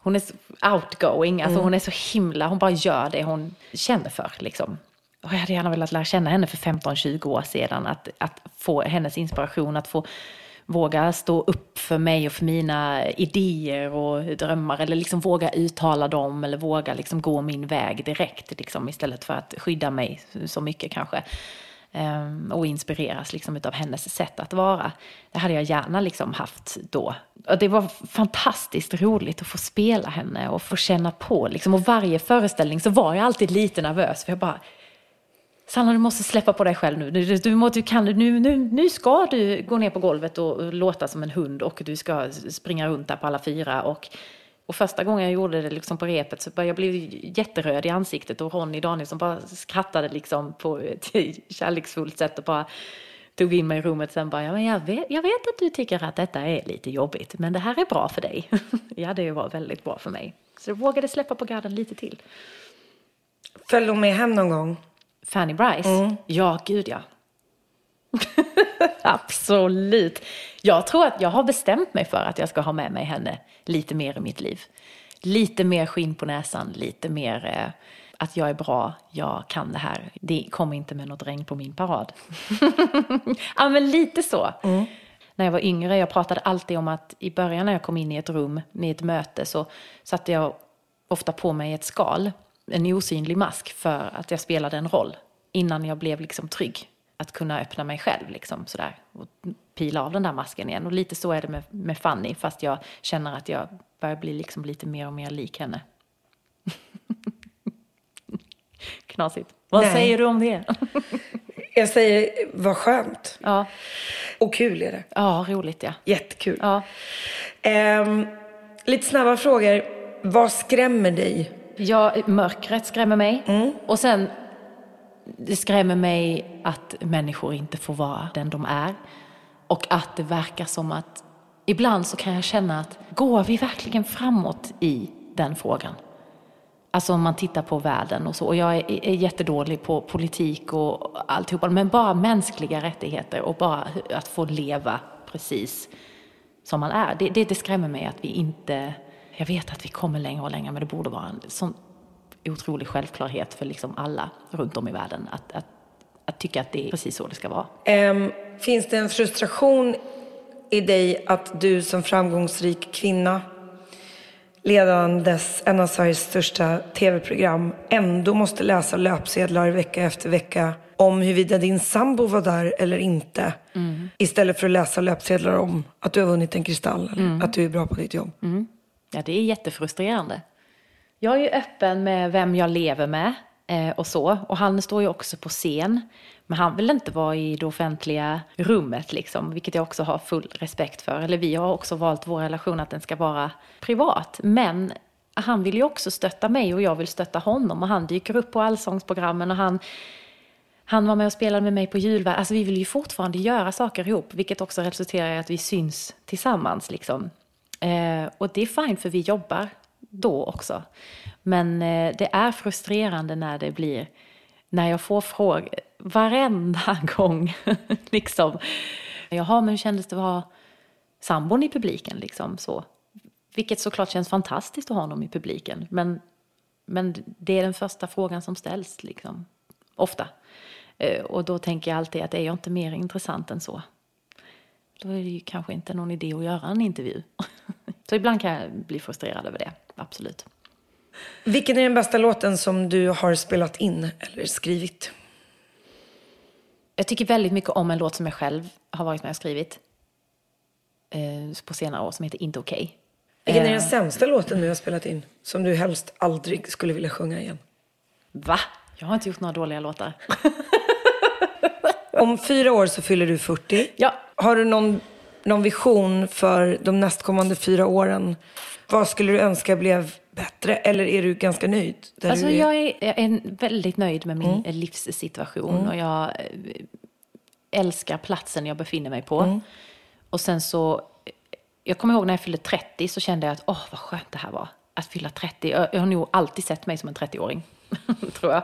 hon är så outgoing. Alltså hon är så himla, hon bara gör det hon känner för liksom. Jag hade gärna velat lära känna henne för 15-20 år sedan. Att, att få hennes inspiration, att få våga stå upp för mig och för mina idéer och drömmar. Eller liksom våga uttala dem eller våga liksom gå min väg direkt. Liksom, istället för att skydda mig så mycket kanske. Ehm, och inspireras liksom av hennes sätt att vara. Det hade jag gärna liksom haft då. Och det var fantastiskt roligt att få spela henne och få känna på. Liksom. Och varje föreställning så var jag alltid lite nervös. För jag bara, Sanna, du måste släppa på dig själv nu. Du, du, du, du kan, nu, nu, nu ska du gå ner på golvet och, låta som en hund och du ska springa runt där på alla fyra. Och, och första gången jag gjorde det liksom på repet så började jag bli jätteröd i ansiktet och Ronny Danielsson bara skrattade liksom på ett <laughs> kärleksfullt sätt och bara tog in mig i rummet sen bara, ja, men jag, vet, jag vet att du tycker att detta är lite jobbigt, men det här är bra för dig. <laughs> ja, det var väldigt bra för mig. Så jag vågade släppa på garden lite till. Följde hon med hem någon gång? Fanny Bryce? Ja, gud ja. <laughs> Absolut. Jag tror att jag har bestämt mig för att jag ska ha med mig henne lite mer i mitt liv. Lite mer skinn på näsan, lite mer eh, att jag är bra, jag kan det här. Det kommer inte med något regn på min parad. <laughs> ja, men lite så. När jag var yngre, jag pratade alltid om att i början när jag kom in i ett rum med ett möte så satte jag ofta på mig ett skal, en osynlig mask för att jag spelade en roll innan jag blev liksom trygg. Att kunna öppna mig själv liksom sådär och pila av den där masken igen. Och lite så är det med, med Fanny fast jag känner att jag börjar bli liksom lite mer och mer lik henne. <laughs> Knasigt. Vad Nej. säger du om det? <laughs> Jag säger, vad skönt. ja. Och kul är det. ja, roligt ja. Jättekul. ja. Ehm, lite snabba frågor. Vad skrämmer dig? Ja, mörkret skrämmer mig. Och sen, det skrämmer mig att människor inte får vara den de är. Och att det verkar som att, ibland så kan jag känna att, går vi verkligen framåt i den frågan? Alltså om man tittar på världen och så. Och jag är, är jättedålig på politik och alltihopa. Men bara mänskliga rättigheter och bara att få leva precis som man är. Det, det, det skrämmer mig att vi inte... Jag vet att vi kommer längre och längre men det borde vara en sån otrolig självklarhet för liksom alla runt om i världen att, att, att tycka att det är precis så det ska vara. Ehm, finns det en frustration i dig att du som framgångsrik kvinna ledandes en av Sveriges största tv-program ändå måste läsa löpsedlar vecka efter vecka om huruvida din sambo var där eller inte. Istället för att läsa löpsedlar om att du har vunnit en kristall eller att du är bra på ditt jobb. Ja, det är jättefrustrerande. Jag är ju öppen med vem jag lever med eh, och så. Och han står ju också på scen. Men han vill inte vara i det offentliga rummet, liksom, vilket jag också har full respekt för. Eller vi har också valt vår relation att den ska vara privat. Men han vill ju också stötta mig och jag vill stötta honom. Och han dyker upp på allsångsprogrammen och han, han var med och spelade med mig på julvärd. Alltså vi vill ju fortfarande göra saker ihop, vilket också resulterar i att vi syns tillsammans. Liksom. Eh, och det är fint för vi jobbar då också. Men eh, det är frustrerande när det blir, när jag får frågor varenda <laughs> gång. liksom. Jaha, men hur kändes det att ha sambon i publiken? Liksom, så. Vilket såklart känns fantastiskt att ha honom i publiken. Men, men det är den första frågan som ställs, liksom. ofta. Eh, och då tänker jag alltid att är jag inte mer intressant än så? Då är det ju kanske inte någon idé att göra en intervju. <laughs> Så ibland kan jag bli frustrerad över det, absolut. Vilken är den bästa låten som du har spelat in eller skrivit? Jag tycker väldigt mycket om en låt som jag själv har varit med och skrivit eh, på senare år som heter Inte okej. Vilken är den sämsta låten du har spelat in? Som du helst aldrig skulle vilja sjunga igen? Va? Jag har inte gjort några dåliga låtar. Om fyra år så fyller du 40. Ja. Har du någon, någon vision för de nästkommande fyra åren? Vad skulle du önska blev bättre? Eller är du ganska nöjd? Alltså är? jag är, jag är väldigt nöjd med min livssituation och jag eh, älskar platsen jag befinner mig på. Och sen så, eh, jag kommer ihåg när jag fyllde 30 så kände jag att åh vad skönt det här var. Att fylla 30. Jag, jag har nog alltid sett mig som en 30-åring, <laughs> tror jag.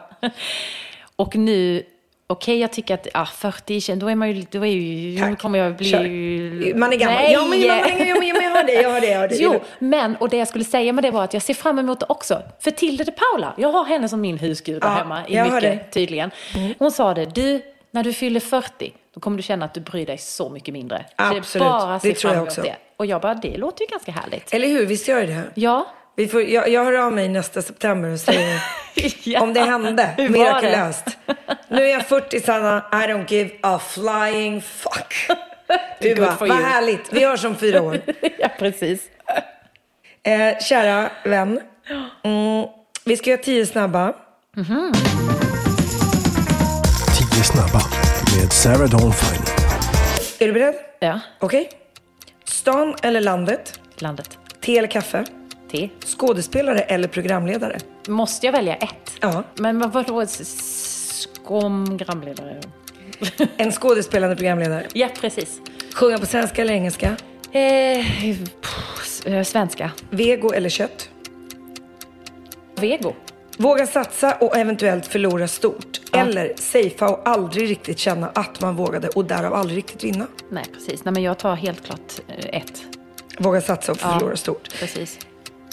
Och nu, okej jag tycker att ja, 40, kän- då är man ju, då är ju, Tack. kommer jag bli... Kör. Man är gammal. Nej. Ja, men, ja, men, ja, men, ja, men jag har det, jag har det. Jag har det. Jo, men och det jag skulle säga med det var att jag ser fram emot det också. För Tilde de Paula, jag har henne som min husgud Ja, hemma i mycket det. Mm. tydligen. Hon sa det, du, när du fyller 40, då kommer du känna att du bryr dig så mycket mindre. Så Absolut, det bara det tror jag också. det. Och jag bara, det låter ju ganska härligt. Eller hur, visst gör det? Ja. Vi får, jag, jag hör av mig nästa september och säger <laughs> ja. om det hände. Mirakulöst. Nu är jag 40 Sanna, I don't give a flying fuck. <laughs> Du bara, vad you." härligt, vi hörs om fyra år. <laughs> ja, precis. Eh, kära vän, mm, vi ska göra tio snabba. Tio snabba med Sarah Dawn Finer. Är du beredd? Ja, Okej. Stan eller landet? landet. Te eller kaffe? T. Skådespelare eller programledare? Måste jag välja ett? Ja. Men vad- vadå, skomgramledare? En skådespelande programledare. Ja, precis. Sjunga på svenska eller engelska? Eh, pff, eh, svenska. Vego eller kött? Vego. Våga satsa och eventuellt förlora stort. Eller safea och aldrig riktigt känna att man vågade och därav aldrig riktigt vinna. Nej, precis. Nej, men jag tar helt klart eh, ett. Våga satsa och Ja. förlora stort. Precis.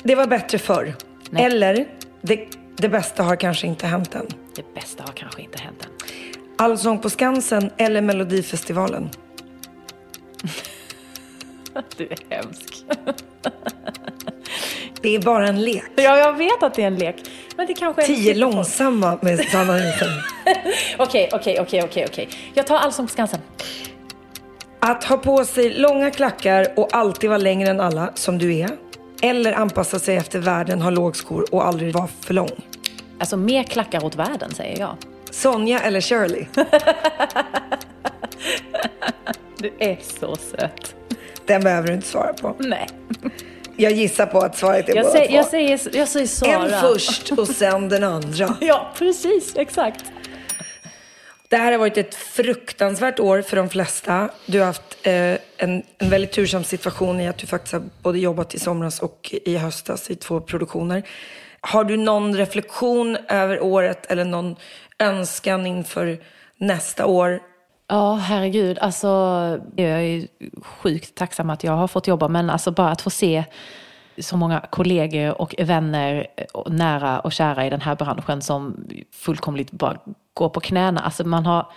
Det var bättre förr. Nej. Eller, det, det bästa har kanske inte hänt än. Det bästa har kanske inte hänt än. Allsång på Skansen eller Melodifestivalen? <laughs> Du är hemsk. <laughs> Det är bara en lek. Ja, jag vet att det är en lek. Men det kanske Tio långsamma med Sanna Nilsson. <laughs> Okej, okej, okej, okej, okej. Jag tar Allsång på Skansen. Att ha på sig långa klackar och alltid vara längre än alla, som du är. Eller anpassa sig efter världen, ha lågskor och aldrig vara för lång. Alltså mer klackar åt världen, säger jag. Sonja eller Shirley? <laughs> Du är så söt. Den behöver du inte svara på. Nej. Jag gissar på att svaret är Jag båda säger, två. jag säger, jag säger Sara. En först och sen den andra. <laughs> Ja, precis. Exakt. Det här har varit ett fruktansvärt år för de flesta. Du har haft Eh, en, en väldigt tursam situation i att du faktiskt har både jobbat i somras och i höstas i två produktioner. Har du någon reflektion över året eller någon önskan inför nästa år? Ja, herregud. Alltså, jag är sjukt tacksam att jag har fått jobba, men alltså bara att få se så många kollegor och vänner och nära och kära i den här branschen som fullkomligt bara går på knäna. Alltså man har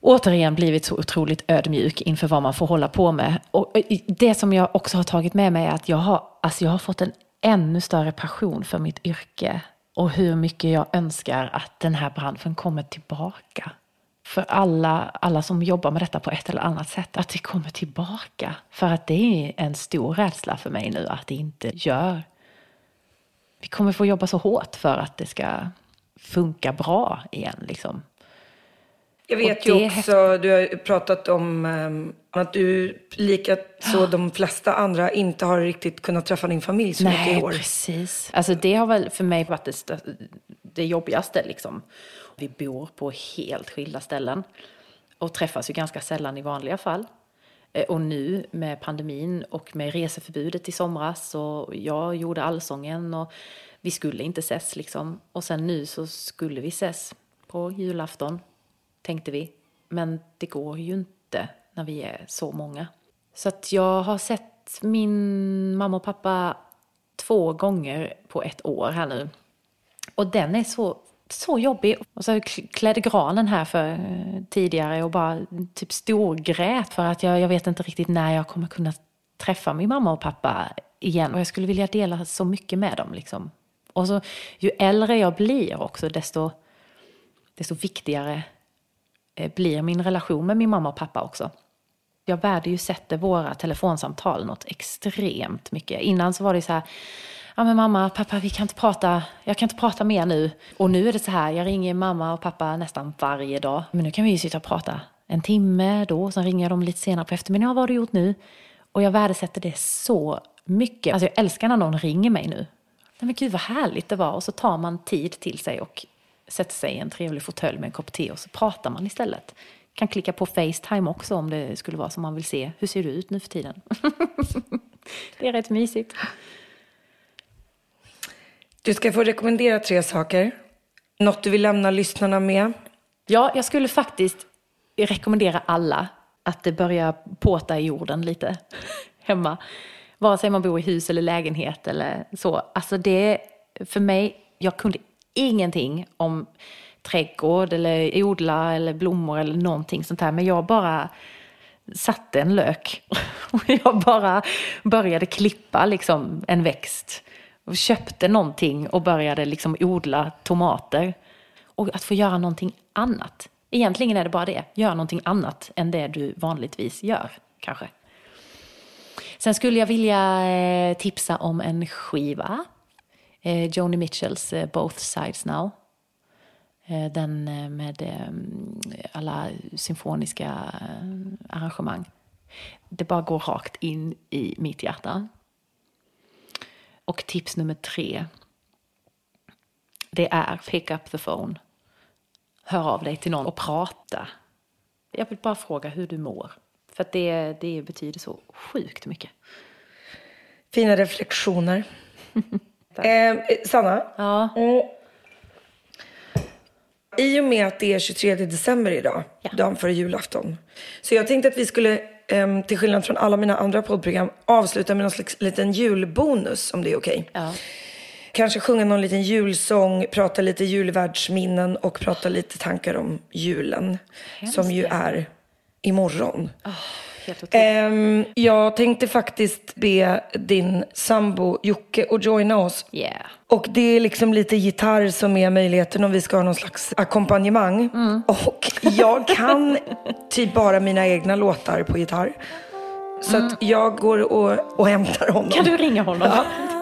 återigen blivit så otroligt ödmjuk inför vad man får hålla på med. Och eh, det som jag också har tagit med mig är att jag har, alltså jag har fått en ännu större passion för mitt yrke och hur mycket jag önskar att den här branschen kommer tillbaka. För alla, alla som jobbar med detta på ett eller annat sätt, att det kommer tillbaka. För att det är en stor rädsla för mig nu att det inte gör. Vi kommer få jobba så hårt för att det ska funka bra igen. Liksom. Jag vet ju också, du har pratat om ehm, att du, lika så de flesta andra, inte har riktigt kunnat träffa din familj så mycket i Nej, år. precis. Alltså det har väl för mig varit det, det jobbigaste liksom. Vi bor på helt skilda ställen och träffas ju ganska sällan i vanliga fall. Eh, Och nu med pandemin och med reseförbudet i somras och jag gjorde allsången och vi skulle inte ses liksom. Och sen nu så skulle vi ses på julafton, tänkte vi. Men det går ju inte när vi är så många. Så att jag har sett min mamma och pappa två gånger på ett år här nu. Och den är så, så jobbig. Och så klädde granen här för eh, tidigare och bara typ storgrät för att jag, jag vet inte riktigt när jag kommer kunna träffa min mamma och pappa igen. Och jag skulle vilja dela så mycket med dem liksom. Och så ju äldre jag blir också desto, desto viktigare Eh, blir min relation med min mamma och pappa också. Jag värdesätter våra telefonsamtal något extremt mycket. Innan så var det så här, ja men mamma, pappa, vi kan inte prata, jag kan inte prata mer nu. Och nu är det så här, jag ringer mamma och pappa nästan varje dag. Men nu kan vi ju sitta och prata en timme då, sen ringer jag dem lite senare på eftermiddagen, Ja, vad har du gjort nu? Och jag värdesätter det så mycket. Alltså jag älskar när någon ringer mig nu. Nej men gud vad härligt det var. Och så tar man tid till sig och sätter sig i en trevlig fåtölj med en kopp te och så pratar man istället. Kan klicka på Facetime också om det skulle vara som man vill se. Hur ser du ut nu för tiden? <laughs> det är rätt mysigt. Du ska få rekommendera tre saker. Något du vill lämna lyssnarna med. Ja, jag skulle faktiskt rekommendera alla att det börjar påta i jorden lite <laughs> hemma. Vare sig man bor i hus eller lägenhet eller så. Alltså det, för mig, jag kunde ingenting om trädgård eller odla eller blommor eller någonting sånt här. Men jag bara satte en lök. <laughs> Och jag bara började klippa liksom en växt. Och köpte någonting och började liksom odla tomater. Och att få göra någonting annat. Egentligen är det bara det. Gör någonting annat än det du vanligtvis gör, kanske. Sen skulle jag vilja eh, tipsa om en skiva. Eh, Joni Mitchells eh, Both Sides Now. Eh, den eh, med eh, alla symfoniska eh, arrangemang. Det bara går rakt in i mitt hjärta. Och tips nummer tre. Det är pick up the phone. Hör av dig till någon och prata. Jag vill bara fråga hur du mår. För att det, det betyder så sjukt mycket. Fina reflektioner. <laughs> eh, Sanna, Ja. mm. i och med att det är 23 december idag, dagen före julafton. Så jag tänkte att vi skulle, ehm, till skillnad från alla mina andra poddprogram, avsluta med någon slags liten julbonus, om det är okej. Ja. Kanske sjunga någon liten julsång, prata lite julvärldsminnen och prata lite tankar om julen. som ju är imorgon. Helt otroligt. Ehm, jag tänkte faktiskt be din sambo Jocke att joina oss. Yeah. Och det är liksom lite gitarr som är möjligheten om vi ska ha någon slags ackompanjemang. Och jag kan <laughs> typ bara mina egna låtar på gitarr. Så att jag går och, och hämtar honom. Kan du ringa honom? Ja.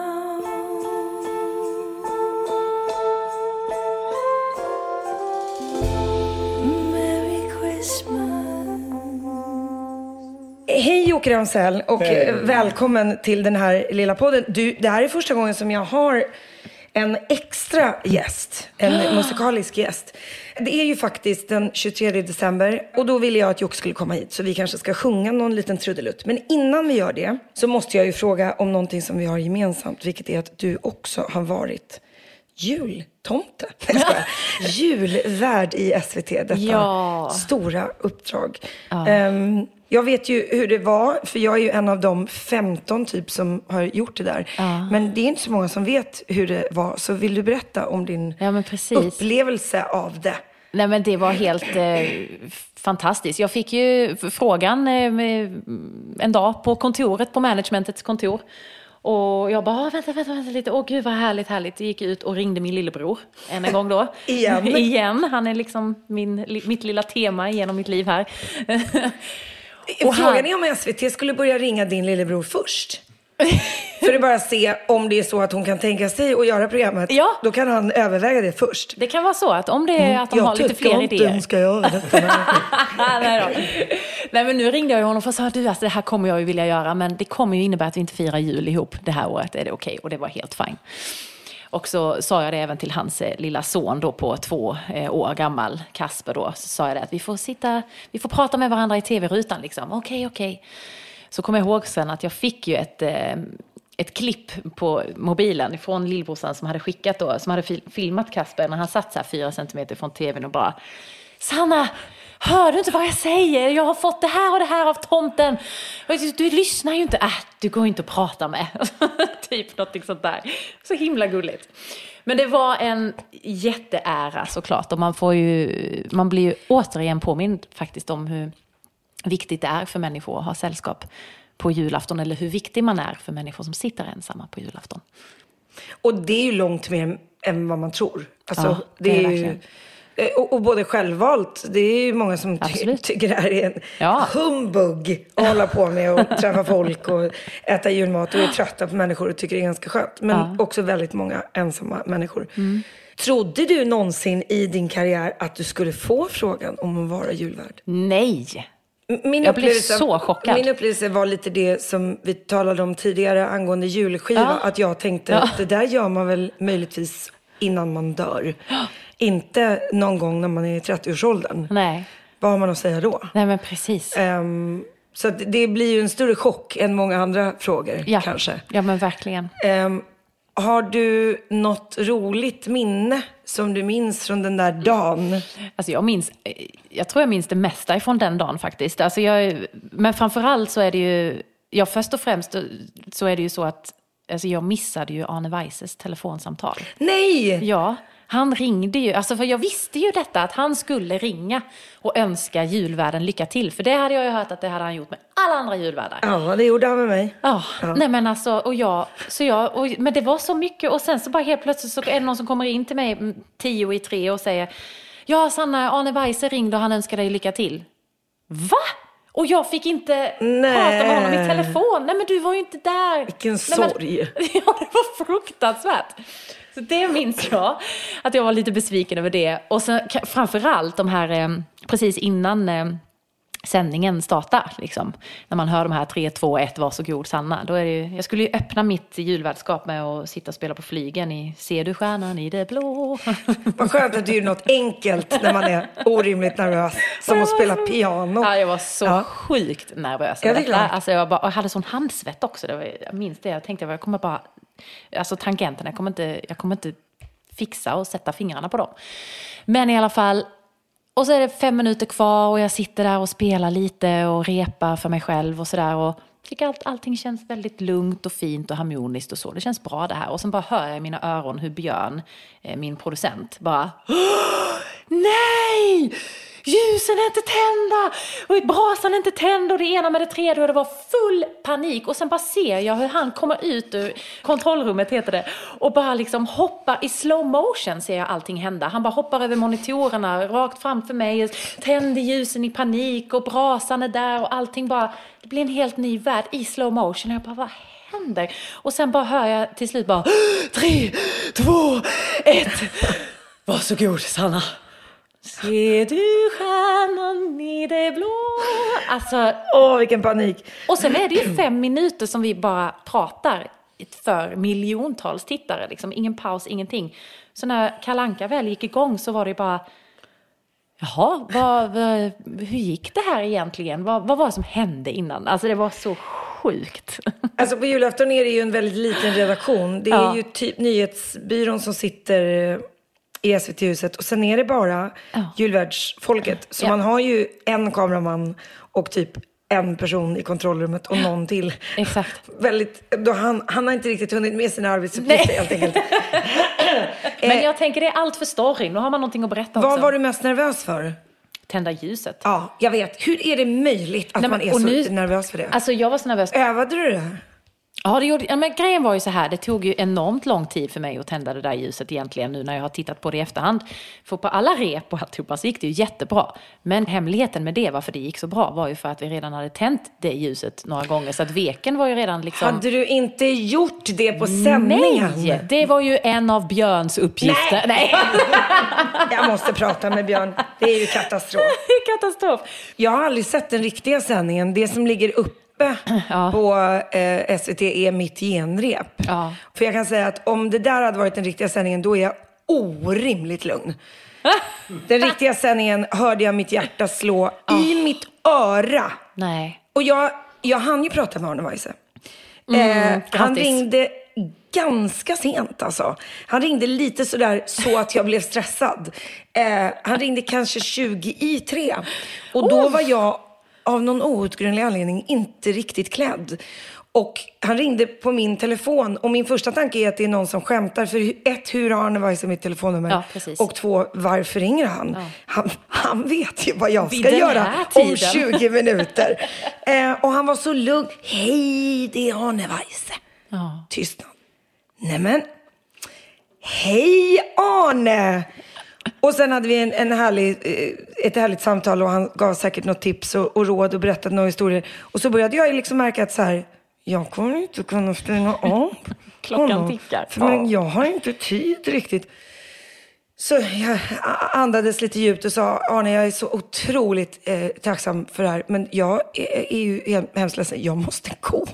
Hej Jocke Ramsell och eh, välkommen till den här lilla podden. Du, det här är första gången som jag har en extra gäst, en <gasps> musikalisk gäst. Det är ju faktiskt den 23 december och då ville jag att Jocke skulle komma hit så vi kanske ska sjunga någon liten trudelutt. Men innan vi gör det så måste jag ju fråga om någonting som vi har gemensamt, vilket är att du också har varit jultomte. <laughs> Julvärd i SVT, detta Ja. stora uppdrag. Ehm, jag vet ju hur det var, för jag är ju en av de 15 typ som har gjort det där. Men det är inte så många som vet hur det var. Så vill du berätta om din Ja, upplevelse av det? Nej men det var helt eh, fantastiskt. Jag fick ju frågan eh, en dag på kontoret, på managementets kontor. Och jag bara, "Ah, vänta, vänta, vänta lite. Åh gud vad härligt, härligt. Jag gick ut och ringde min lillebror än en gång då. <laughs> Igen. <laughs> Igen. Han är liksom min, mitt lilla tema genom mitt liv här. <laughs> Och Frågan han- är om SVT skulle börja ringa din lillebror först. <laughs> För att bara se om det är så att hon kan tänka sig att göra programmet. Ja. Då kan han överväga det först. Det kan vara så att om det är att de har lite fler inte idéer. hon ska göra detta. <laughs> Nej, då. Nej men nu ringde jag ju honom och sa du alltså, det här kommer jag ju vilja göra men det kommer ju innebära att vi inte firar jul ihop det här året. Är det okej? Och det var helt fine. Och så sa jag det även till hans eh, lilla son då på två eh, år gammal, Kasper då. Så sa jag det att vi får sitta, vi får prata med varandra i tv-rutan liksom. Okej, okej. Så kommer jag ihåg sen att jag fick ju ett, eh, ett klipp på mobilen från lillbrorsan som hade skickat då, som hade filmat Kasper när han satt så här fyra centimeter från tvn och bara Sanna, hör du inte vad jag säger? Jag har fått det här och det här av tomten. Du, du lyssnar ju inte. Äh, du går inte att prata med. <laughs> typ någonting sånt där. Så himla gulligt. Men det var en jätteära såklart. Och man, får ju, man blir ju återigen påmind faktiskt om hur viktigt det är för människor att ha sällskap på julafton. Eller hur viktig man är för människor som sitter ensamma på julafton. Och det är ju långt mer än vad man tror. Alltså, Ja, det, det är är ju. Eh, Och, och både självvalt, det är ju många som ty- tycker det här är en Ja. humbug att hålla på med och <laughs> träffa folk och äta julmat och är trötta på människor och tycker det är ganska skönt. Men Ja. också väldigt många ensamma människor. Mm. Trodde du någonsin i din karriär att du skulle få frågan om att vara julvärd? Nej! Min Jag blev så chockad. Min upplevelse var lite det som vi talade om tidigare angående julskiva. Ja. Att jag tänkte Ja. att det där gör man väl möjligtvis innan man dör. Inte någon gång när man är i 30-årsåldern. Nej. Vad har man att säga då? Nej, men precis. Ehm, så det blir ju en större chock än många andra frågor ja. kanske. Ja, men verkligen. Ehm, har du något roligt minne som du minns från den där dagen? Alltså jag minns, jag tror jag minns det mesta ifrån den dagen faktiskt. Alltså jag, men framförallt så är det ju, ja först och främst så är det ju så att alltså jag missade ju Arne Weises telefonsamtal. Nej! Ja, han ringde ju, alltså för jag visste ju detta att han skulle ringa och önska julvärden lycka till. För det hade jag ju hört att det hade han gjort med alla andra julvärdar. Ja, det gjorde han med mig. Ja, nej men alltså, och jag, så jag, och, men det var så mycket och sen så bara helt plötsligt så är det någon som kommer in till mig mm, tio i tre och säger Ja Sanna, Arne Weise ringde och han önskar dig lycka till. Va? Och jag fick inte prata med honom i telefon. Nej men du var ju inte där. Vilken Nej, men- sorg. <laughs> Ja, det var fruktansvärt. Så det minns jag, att jag var lite besviken över det. Och ka- framförallt de här, eh, precis innan eh, sändningen startar, liksom, när man hör de här 3, 2, 1, varsågod Sanna. Då är det ju, jag skulle ju öppna mitt julvärdskap med att sitta och spela på flygen i Ser du stjärnan i det blå? <laughs> Vad skönt att du gjorde något enkelt när man är orimligt nervös. Som att spela piano. Ja, jag var så Ja. sjukt nervös. Ja, över det är detta. klart. Alltså, jag, bara, jag hade sån handsvett också. Det var, jag minns det. Jag tänkte att jag kommer bara... Alltså tangenterna, jag kommer inte, jag kommer inte fixa och sätta fingrarna på dem. Men i alla fall... Och så är det fem minuter kvar och jag sitter där och spelar lite och repar för mig själv och sådär. Och tycker att allting känns väldigt lugnt och fint och harmoniskt och så. Det känns bra det här. Och sen bara hör jag i mina öron hur Björn, eh, min producent, bara <gasps> Nej! Ljusen är inte tända! Och brasan är inte tänd och det ena med det tredje och det var full panik. Och sen bara ser jag hur han kommer ut ur kontrollrummet, heter det, och bara liksom hoppar i slow motion ser jag allting hända. Han bara hoppar över monitorerna rakt framför mig, tänder ljusen i panik och brasan är där och allting bara, det blir en helt ny värld i slow motion. Och jag bara, vad händer? Och sen bara hör jag till slut bara, tre, två, ett. Varsågod Sanna. Ser du stjärnan i det blå? Alltså, Åh, vilken panik. och sen är det ju fem minuter som vi bara pratar för miljontals tittare. Liksom. Ingen paus, ingenting. Så när Kalanka väl gick igång så var det bara Jaha, vad, vad, hur gick det här egentligen? Vad, vad var det som hände innan? Alltså det var så sjukt. Alltså på julafton är det ju en väldigt liten redaktion. Det är Ja. ju typ nyhetsbyrån som sitter i SVT-huset och sen är det bara julvärdsfolket. Så Ja. man har ju en kameraman och typ en person i kontrollrummet och någon till. <laughs> Exakt. Väldigt, då han, han har inte riktigt hunnit med sina arbetsuppgifter helt enkelt. <laughs> Men jag tänker det är allt för storyn, då har man någonting att berätta också. Vad var du mest nervös för? Tända ljuset. Ja, jag vet. Hur är det möjligt att Nej, man är så nu- nervös för det? Alltså jag var så nervös. Övade du det? Ja, det gjorde, ja, men grejen var ju så här, det tog ju enormt lång tid för mig att tända det där ljuset egentligen nu när jag har tittat på det i efterhand. För på alla rep och alltihopa så gick det ju jättebra. Men hemligheten med det, varför det gick så bra, var ju för att vi redan hade tänt det ljuset några gånger. Så att veken var ju redan liksom... Hade du inte gjort det på sändningen? Nej, det var ju en av Björns uppgifter. Nej. <laughs> Jag måste prata med Björn. Det är ju katastrof. <laughs> Katastrof. Jag har aldrig sett den riktiga sändningen. Det som ligger uppe <clears throat> på eh, SVT är mitt genrep. Ja. För jag kan säga att om det där hade varit den riktiga sändningen, då är jag orimligt lugn. <laughs> Den riktiga sändningen hörde jag mitt hjärta slå i mitt öra. Nej. Och jag, jag hann ju prata med Arne Weise. Mm, eh, han ringde ganska sent alltså. Han ringde lite sådär så att jag blev stressad. Eh, han ringde kanske 20 i tre. Och då var jag av någon outgrundlig anledning inte riktigt klädd. Och han ringde på min telefon och min första tanke är att det är någon som skämtar. För ett, hur har Arne Weise mitt telefonnummer? Ja, och två, varför ringer han? han? Han vet ju vad jag Vid ska göra om tiden. <laughs> 20 minuter. Eh, och han var så lugn. Hej, det är Arne Weise. Ja. Tystnad. Nämen. Hej Arne! Och sen hade vi en, en härlig, eh, ett härligt samtal och han gav säkert något tips och, och råd och berättade några historier. Och så började jag liksom märka att så här, jag kommer inte kunna stänga av <laughs> Klockan honom. tickar. För men jag har inte tid riktigt. Så jag andades lite djupt och sa, Arne jag är så otroligt eh, tacksam för det här. Men jag är, är ju hem- hemskt ledsen, jag måste gå.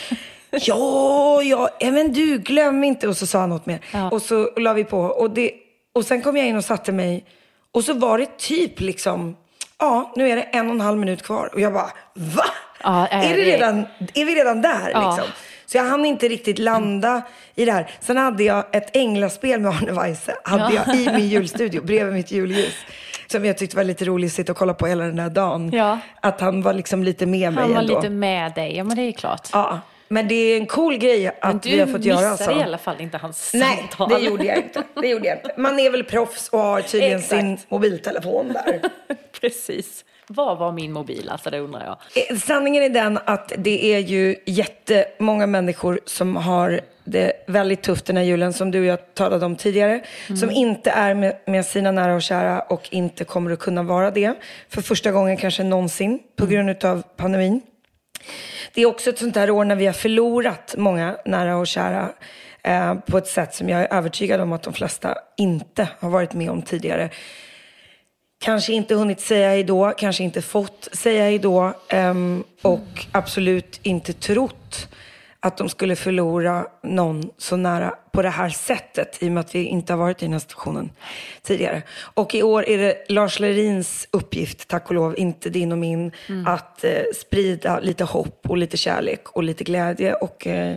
<laughs> ja, ja, men du glöm inte. Och så sa han något mer. Och så la vi på. Och, det, och sen kom jag in och satte mig. Och så var det typ liksom, ja nu är det en och en halv minut kvar. Och jag bara, va? Ja, är är, det redan, är vi redan där Ja. liksom? Så jag hann inte riktigt landa i det här. Sen hade jag ett änglaspel med Arne Weise hade Ja. jag i min <laughs> julstudio, bredvid mitt julljus. Som jag tyckte var lite roligt att sitta och kolla på hela den där dagen. Att han var liksom lite med mig Han var ändå. lite med dig. Ja, men det är klart. Ja, men det är en cool grej att Men vi har fått du göra. missade Alltså. i alla fall inte hans Nej, samtal. det gjorde jag inte. Det gjorde jag inte. Man är väl proffs och har tydligen Exakt. sin mobiltelefon där. <laughs> Precis. Vad var min mobil? Alltså, det undrar jag. Eh, Sanningen är den att det är ju jättemånga människor som har det väldigt tufft den här julen, som du och jag talade om tidigare. Som inte är med, med sina nära och kära och inte kommer att kunna vara det för första gången kanske någonsin på grund av pandemin. Det är också ett sånt där år när vi har förlorat många nära och kära eh, på ett sätt som jag är övertygad om att de flesta inte har varit med om tidigare. Kanske inte hunnit säga hejdå, kanske inte fått säga hejdå eh, och absolut inte trott att de skulle förlora någon så nära på det här sättet i och med att vi inte har varit i den här situationen tidigare. Och i år är det Lars Lerins uppgift, tack och lov, inte din och min, att eh, sprida lite hopp och lite kärlek och lite glädje. Och eh,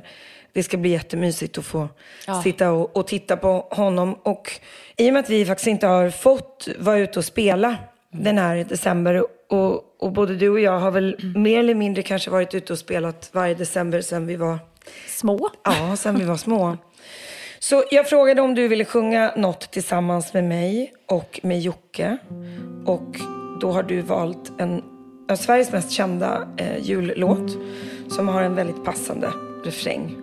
det ska bli jättemysigt att få Ja. sitta och, och titta på honom. Och i och med att vi faktiskt inte har fått vara ute och spela den här december och, och både du och jag har väl mer eller mindre kanske varit ute och spelat varje december sedan vi var, Små. ja, sedan vi var små. Så jag frågade om du ville sjunga något tillsammans med mig och med Jocke. Och då har du valt en av Sveriges mest kända eh, jullåt som har en väldigt passande refräng.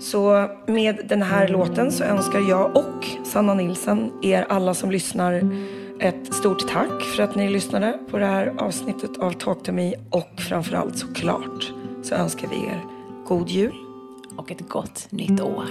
Så med den här låten så önskar jag och Sanna Nilsson er alla som lyssnar ett stort tack för att ni lyssnade på det här avsnittet av Talk to me och framförallt såklart så önskar vi er god jul. Och ett gott nytt år.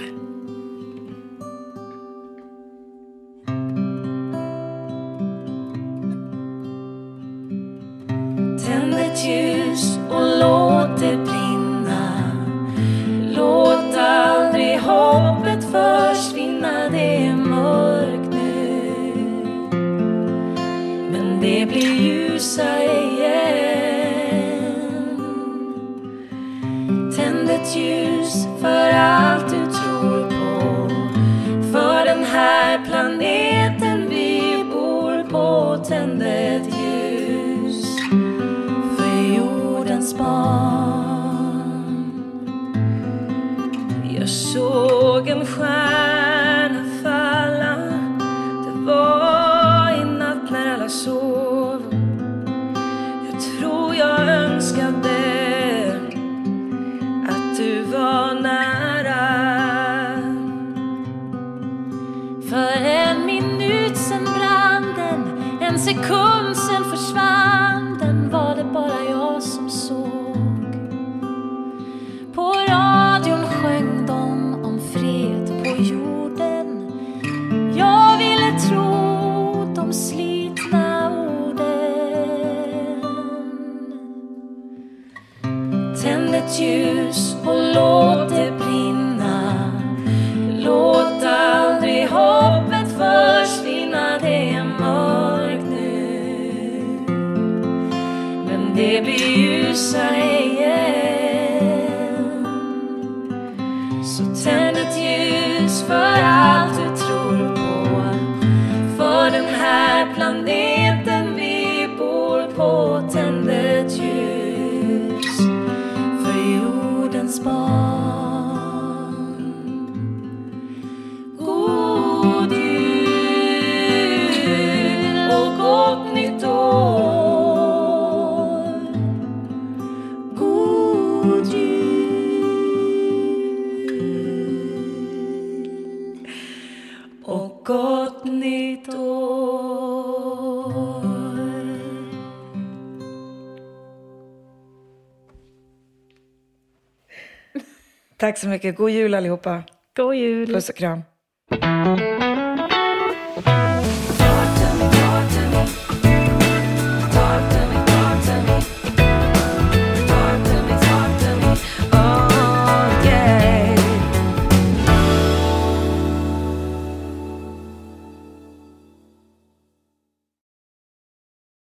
Tack så mycket. God jul allihopa. God jul. Puss och kram.